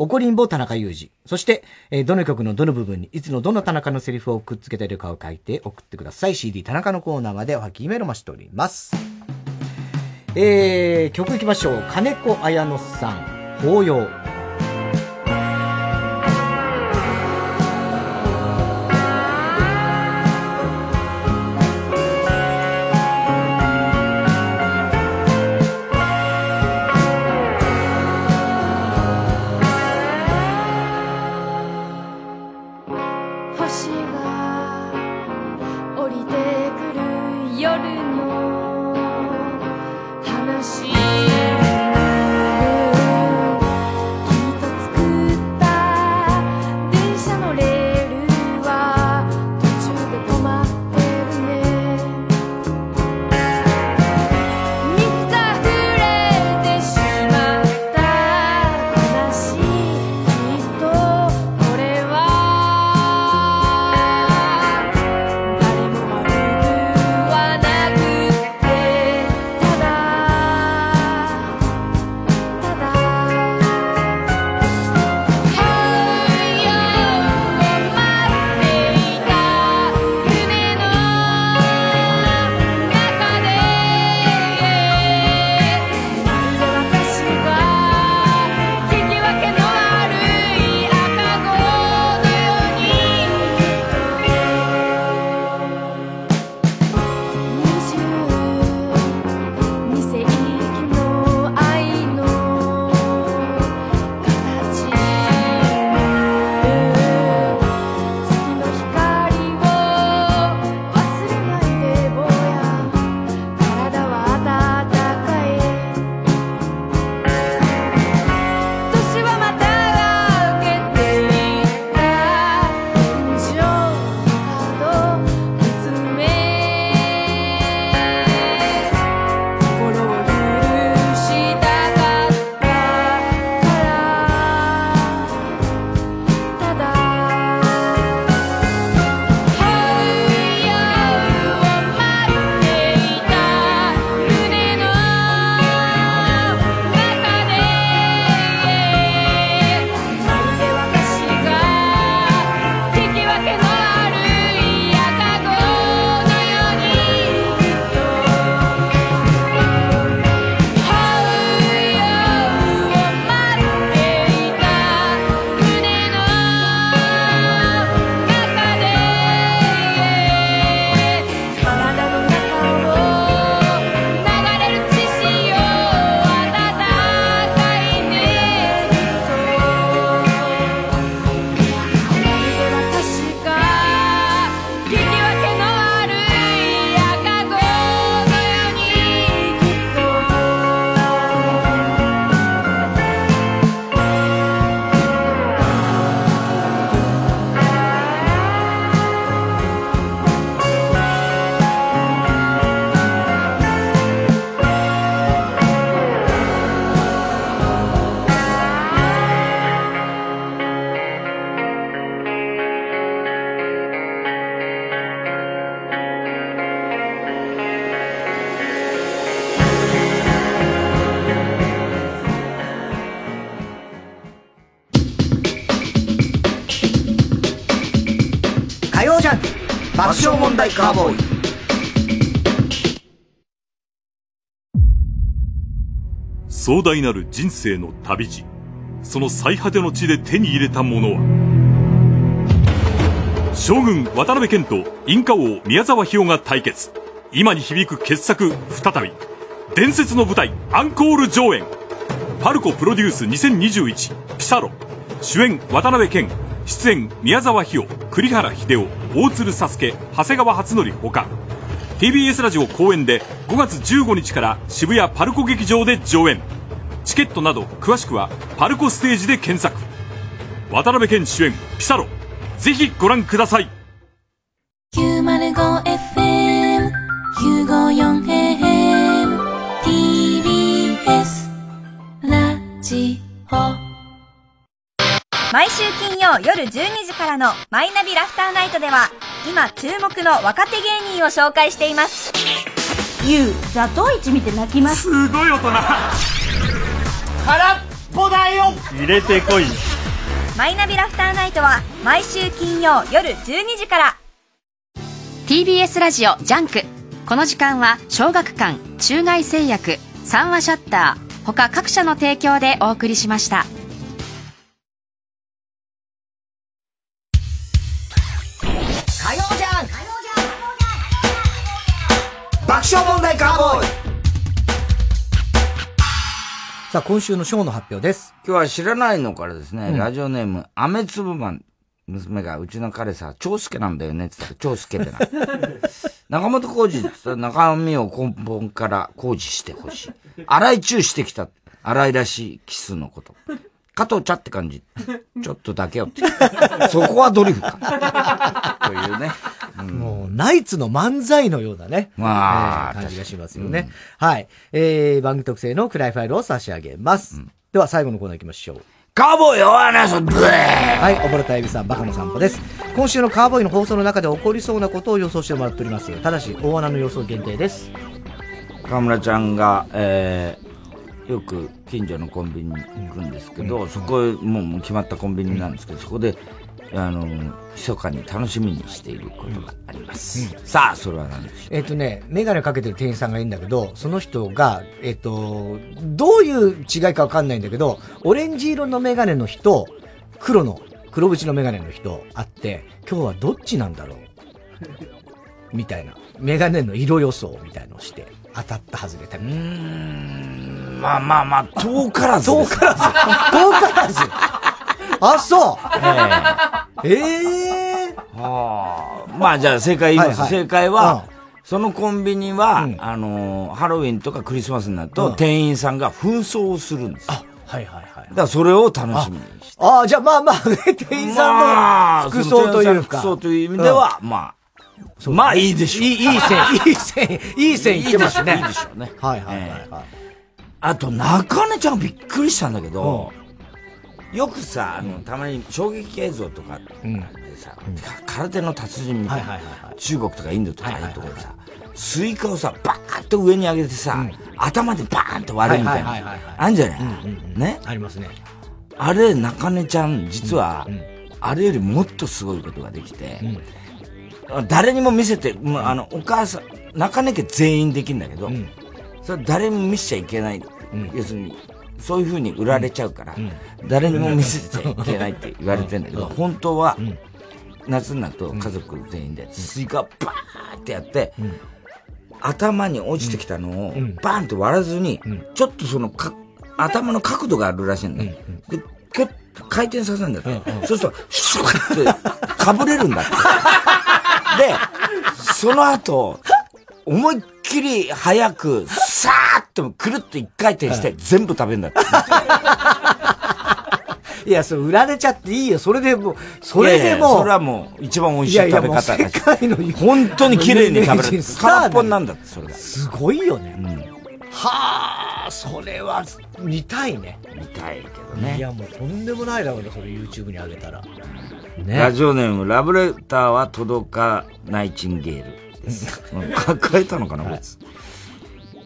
おこりんぼ田中裕二。そして、えーどの曲のどの部分にいつのどの田中のセリフをくっつけているかを書いて送ってください。CD 田中のコーナーまでおはきメールを待ちしております。えー、曲いきましょう。金子綾乃さん、抱擁。カーボーイ壮大なる人生の旅路。その最果ての地で手に入れたものは。将軍渡辺謙とインカ王宮沢ひよが対決。今に響く傑作再び。伝説の舞台アンコール上演。パルコプロデュース2021ピサロ。主演渡辺謙。出演宮沢ひよ栗原秀夫。大鶴佐助長谷川初則ほか。TBS ラジオ公演で5月15日から渋谷パルコ劇場で上演。チケットなど詳しくはパルコステージで検索。渡辺謙主演ピサロ。ぜひご覧ください。905FM 毎週金曜夜12時からの「マイナビラフターナイト」では今注目の若手芸人を紹介しています。ゆうザトウイチ見て泣きます。すごい大人。空っぽだよ。入れてこい。マイナビラフターナイトは毎週金曜夜12時から。TBS ラジオジャンク。この時間は小学館中外製薬三和シヤッター他各社の提供でお送りしました爆笑問題カーボーイさあ、今週のショーの発表です。今日は知らないのからですね、うんラジオネーム、雨粒マン。娘が、うちの彼さ、長介なんだよねって言ったら、長介ってな。中本浩二って言ったら、中身を根本から工事してほしい。荒いチューしてきた。荒いらしいキスのこと。加藤茶って感じ。ちょっとだけよって。そこはドリフか。というね。もう、ナイツの漫才のようなね。まあえー感じがしますよね。はい。えー、番組特製の暗いファイルを差し上げます。では、最後のコーナー行きましょう。カーボーイお話をブレはい、おぼろたえびさん、バカの散歩です。今週のカーボーイの放送の中で起こりそうなことを予想してもらっております。ただし、大穴の予想限定です。河村ちゃんが、えー、よく近所のコンビニに行くんですけど、そこへもう決まったコンビニなんですけど、そこで、あの、密かに楽しみにしていることがあります。さあ、それは何でしょえっ、とね、メガネかけてる店員さんがいるんだけど、その人が、えっ、と、どういう違いかわかんないんだけど、オレンジ色のメガネの人、黒の、黒縁のメガネの人あって、今日はどっちなんだろう？みたいな。メガネの色予想みたいのをして、当たった外れたみたいな。まあまあまあ、遠からず遠からず。遠からず。あ、そうええはあ、まあじゃあ正解言います。正解は、そのコンビニは、あのー、ハロウィンとかクリスマスになると、うん店員さんが紛争をするんです。あ、はいはいはい。だからそれを楽しみにして。ああ、じゃあまあまあ、店員さんの服装というか。服装という意味では、まあ、まあいいでしょう。いい、いい線、いい線、いい線いってますね。いいでしょうね。はいはいはいはい。あと、中根ちゃんびっくりしたんだけど、よくさ、あの、たまに衝撃映像とかでさ、空手の達人みたいな、中国とかインドとかああいうところでさ、スイカをさ、バーッと上に上げてさ、頭でバーンと割るみたいな。あんじゃない？ね？ありますね。あれ、中根ちゃん、実は、あれよりもっとすごいことができて、誰にも見せて、もうあの、お母さん、中根家全員できるんだけど、それ誰にも見せちゃいけない。要するに、そういう風に売られちゃうから、誰にも見せちゃいけないって言われてんだけど、本当は、夏になると家族全員で、スイカバーってやって、頭に落ちてきたのを、バーンと割らずに、ちょっとそのか、頭の角度があるらしいん。だよ。で、キュッと回転させるんだって。そうすると、シュッって、かぶれるんだって。で、その後、思いっきり早く、さーっとくるっと一回転して、全部食べるんだって。いや、それ売られちゃっていいよ。それでもう、それいやいやでもう。それはもう、一番美味しいいやいや食べ方だ世界の本当に綺麗に食べれる。空っぽになんだって、それが。すごいよね。はあ、それは見たいね。見たいけどねいや、もうとんでもないだろうね、それ YouTube に上げたら。ね。ラジオネーム、ラブレターは届かないチンゲール抱えたのかな、こいつ。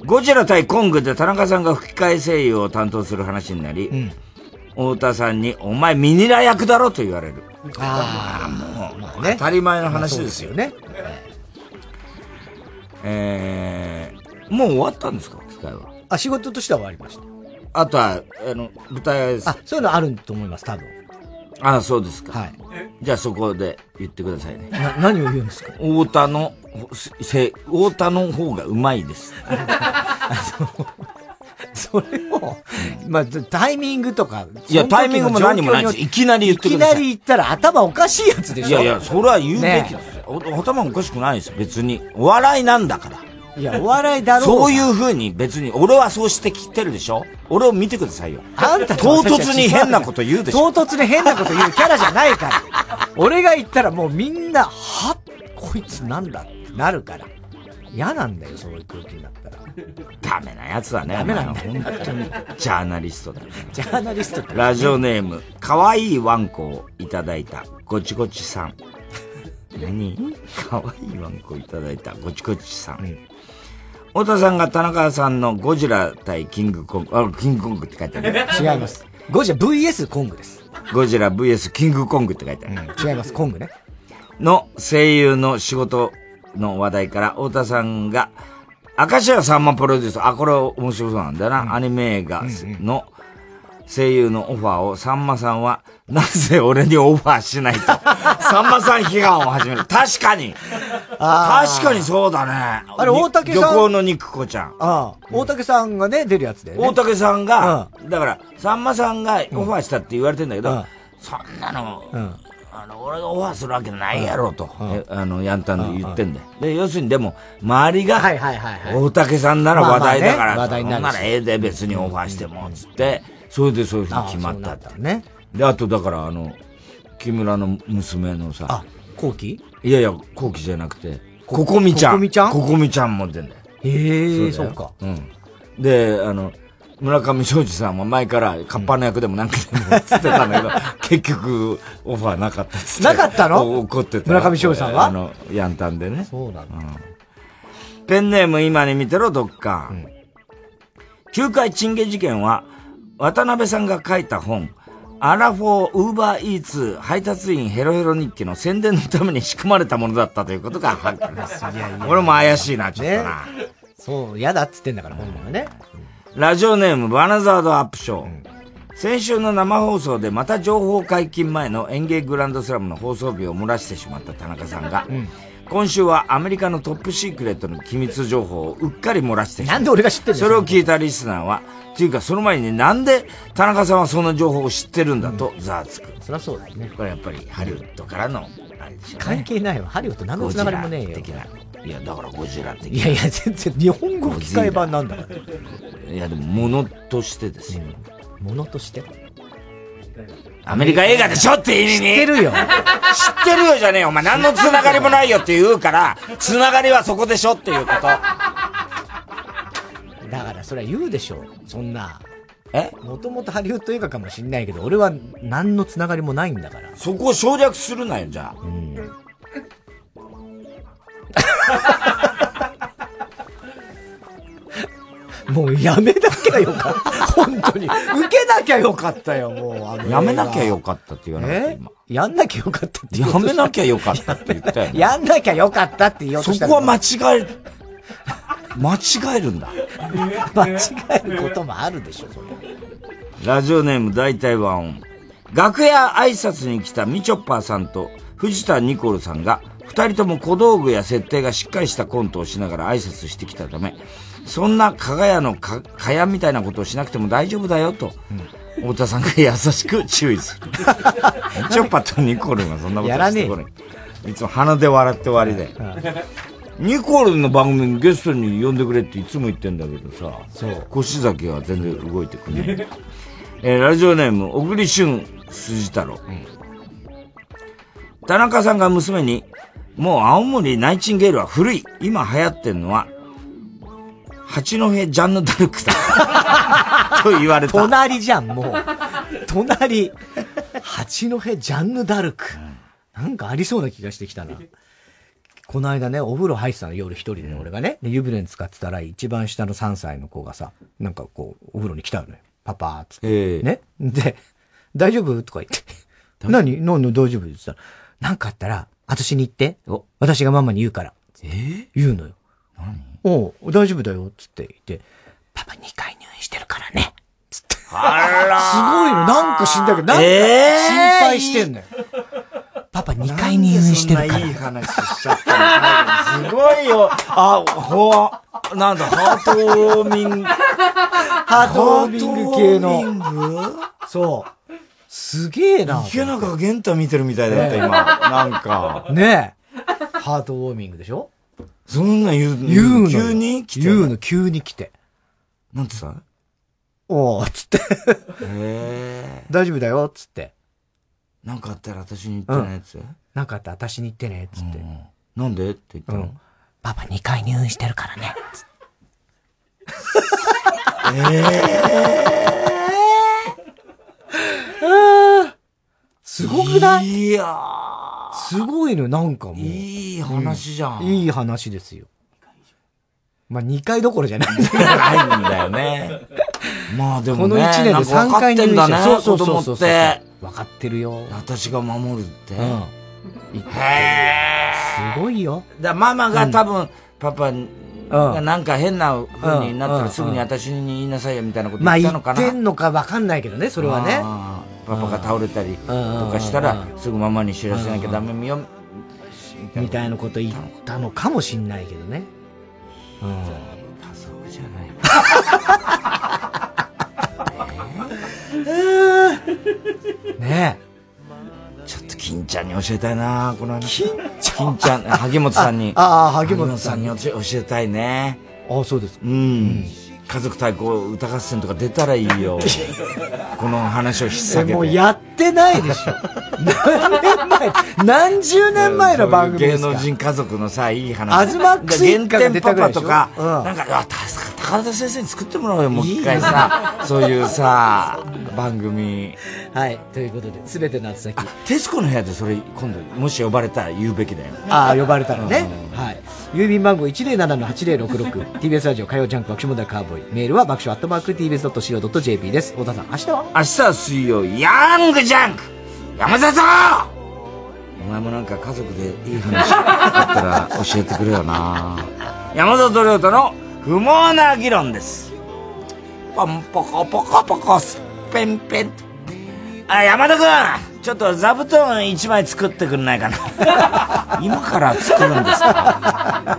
ゴジラ対コングで田中さんが吹き替え声優を担当する話になり、太田さんに、お前ミニラ役だろと言われる。ああ、もう、まあね当たり前の話ですよ。ね。えー、もう終わったんですか機会は？あ、仕事としては終わりました。あとは、あの、舞台はあ、そういうのあると思います、多分。あそうですか。はい。じゃあそこで言ってくださいね。な、何を言うんですか？太田の、せ、太田の方がうまいです。それを、まあ、タイミングとか。いやタイミングも何もないですいきなり言ってくださいいきなり言ったら頭おかしいやつでしょ？いやいや、それは言うべきねですよ。お頭おかしくないです、別に。お笑いなんだから。いや、お笑いだろうがそういう風に別に、俺はそうしてきてるでしょ？俺を見てくださいよ。あんたと唐突に変なこと言うでしょ？唐突に変なこと言うキャラじゃないから。俺が言ったらもうみんな、はこいつなんだってなるから。嫌なんだよ、そういう空気になったら。ダメなやつだね。ダメなんだよ本当に。ジャーナリストだよ。ジャーナリストってラジオネーム、かわいいワンコをいただいた、ごちごちさん。何？かわいいワンコをいただいた、ごちごちさん。太田さんが田中さんのゴジラ対キングコング、あ、キングコングって書いてある。違います。ゴジラ VS コングです。ゴジラ VS キングコングって書いてある。違います、コングね。の声優の仕事の話題から、太田さんが、明石家さんまプロデュース、あ、これ面白そうなんだよな。アニメ映画の声優のオファーを、さんまさんは、なぜ俺にオファーしないと、さんまさん批判を始める。確かに確かにそうだね。あれ大竹さん漁港の肉子ちゃん。ああ、大竹さんがね、出るやつで、ね。大竹さんが、だから、さんまさんがオファーしたって言われてんだけど、そんなの、うん。あの、俺がオファーするわけないやろと、えあの、ヤンタンで言ってんだよ。で、要するにでも、周りが、大竹さんなら話題だから、まあまあね話題にならええで別にオファーしても、つって、それでそういうふうに決まったって。ね。で、あとだから、あの、木村の娘のさ、あ、コウキいやいや、コウキじゃなくて、ココミちゃん。ココミちゃん？ココミちゃんも出んだよ。へえ、そうか。うん。で、あの、村上昌司さんも前から、カッパの役でもなんかでもつってたんだけど、結局、オファーなかったっつって。なかったの？お怒ってた。村上昌司さんは？あの、ヤンタンでね。そうなんだ。ペンネーム今に見てろ、どっか。旧海チンゲ事件は、渡辺さんが書いた本、アラフォーウーバーイーツ配達員ヘロヘロ日記の宣伝のために仕組まれたものだったということが発覚です。俺も怪しいな、ちょっとな。そう、嫌だっつってんだから、本人はね。ラジオネームバナザードアップショー。先週の生放送でまた情報解禁前の演芸グランドスラムの放送日を漏らしてしまった田中さんが、今週はアメリカのトップシークレットの機密情報をうっかり漏らして。なんで俺が知ってんのそれを聞いたリスナーは、っていうかその前になんで田中さんはそんな情報を知ってるんだとざわつく。そりゃそうだよね。これやっぱりハリウッドからの、あれでしょうね。関係ないわ。ハリウッド何のつながりもねえよ。ゴジラ的な。いや、だからゴジラ的な。いやいや、全然日本語吹き替え版なんだから。いや、でも、ものとしてですよ。ものとして？アメリカ映画でしょって意味に知ってるよ。知ってるよじゃねえよ。お前何のつながりもないよって言うから、つながりはそこでしょっていうこと。だからそれは言うでしょ。そんな。え？もともとハリウッド映画かもしんないけど、俺は何のつながりもないんだから。そこを省略するなよ、じゃあ。もうやめなきゃよかった。本当に。受けなきゃよかったよ、もう。やめなきゃよかったって言わなくてえ？やんなきゃよかったってやめなきゃよかったって言ったよ、ね。やんなきゃよかったって言おうとしたそこは間違え、間違えるんだ。間違えることもあるでしょ、それ。ラジオネーム大体ワン。楽屋挨拶に来たみちょっぱーさんと藤田ニコルさんが、二人とも小道具や設定がしっかりしたコントをしながら挨拶してきたため、そんな加賀屋のか、かやみたいなことをしなくても大丈夫だよと、太田さんが優しく注意する。み ちょっぱとニコルがそんなことしてこない。いつも鼻で笑って終わりで。ニコルの番組にゲストに呼んでくれっていつも言ってんだけどさ、腰崎は全然動いてくれない。えーラジオネーム、小栗旬筋太郎。田中さんが娘に、もう青森ナイチンゲールは古い。今流行ってんのは、八戸ジャンヌ・ダルクだ。と言われた。隣じゃん、もう。隣。八戸ジャンヌ・ダルク。なんかありそうな気がしてきたな。この間ね、お風呂入ってたの、夜一人でね、俺がね。で湯船に使ってたら、一番下の3歳の子がさ、なんかこう、お風呂に来たのよ。パパーっつって。ええね。で、大丈夫？とか言って。何？何？大丈夫？って言ったら、なんかあったら、私に言って。私がママに言うから。え言うのよ。おう大丈夫だよ。つって言って、パパ2回入院してるからね。つって。あらすごいの。なんか死んだけど、なんかえー心配してんのよ。パパ2回入院してるから。いい話しちゃったのすごいよ。あ、ほわ、なんだ、ハートウォーミング。ハートウォーミング系の。そう。すげえな。池中玄太見てるみたいだった、今。なんか。ねえ。ハートウォーミングでしょ？そんなん言う言うのよ。急に？来て？言うの、急に来て。なんてさ？おー、つって。へ大丈夫だよ、つって。なんかあったら私に言ってね、つ？って。なんかあったら私に言ってね、つって。なんで？って言ったの？うん。パパ2回入院してるからね。つってあー。すごくない？いやすごいのよ、なんかもう。いい話じゃんういい話ですよ。まあ、2回どころじゃない。ないんだよね。まあでもね、この1年で3回入院してなんか分かってんだね、そうそうそうそう。分かってるよ。私が守るって。うん。へすごいよ。だママが多分、パパがうんなんか変な風になったうんらすぐに私に言いなさいよみたいなことまあ、言言ったのかな。ってんのか分かんないけどね、それはね。パパが倒れたりとうんかしたら、すぐママに知らせなきゃダメよ。みたいなこと言ったのかもしんないけどね。うん。家族じゃない。ねちょっと金ちゃんに教えたいなこの話。金ちゃん？金ちゃん、萩本さんに。ああ萩本さんに教え教えたいね。ああ、そうです。うん。家族対抗歌合戦とか出たらいいよ。この話を引っえ。提げて。もうやってないでしょ。何年前、何十年前の番組ですか芸能人家族のさ、いい話。アズマックスパパとか、うんなんか、高田先生に作ってもらおうよ、もう一回さ。そういうさ、番組。はい。ということで、すべての後先。徹子の部屋でそれ、今度、もし呼ばれたら言うべきだよ。ああ、呼ばれたらね。はい。郵便番号107-8066。TBS ラジオ火曜ジャンク爆笑問題カーボーイ。メールは爆笑アットマーク TBS.CO.JP です。小田さん、明日は？明日は水曜、ヤングジャンク。山里お前もなんか家族でいい話あったら教えてくれよな。山里亮太の不毛な議論です。ポンポコポコポコスペンペン。あ、山田くんちょっと座布団一枚作ってくんないかな。今から作るんですか？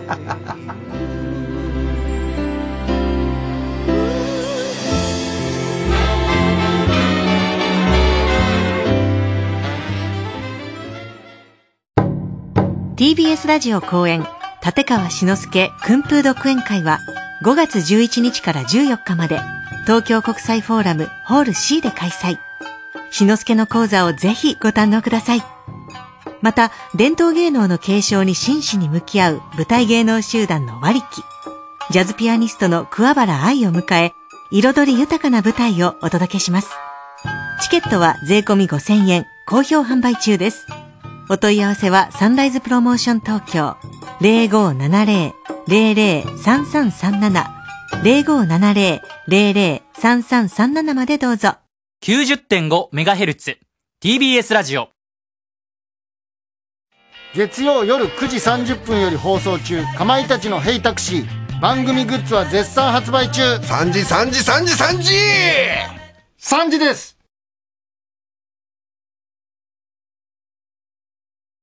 TBS ラジオ公演立川志の輔訓風独演会は5月11日から14日まで東京国際フォーラムホール C で開催。志の輔の講座をぜひご堪能ください。また伝統芸能の継承に真摯に向き合う舞台芸能集団の和力ジャズピアニストの桑原愛を迎え彩り豊かな舞台をお届けします。チケットは税込5000円好評販売中です。お問い合わせはサンライズプロモーション東京0570-003337 0570-003337までどうぞ。90.5MHz TBS ラジオ。月曜夜9時30分より放送中かまいたちのヘイタクシー。番組グッズは絶賛発売中。3時3時3時3時。3時です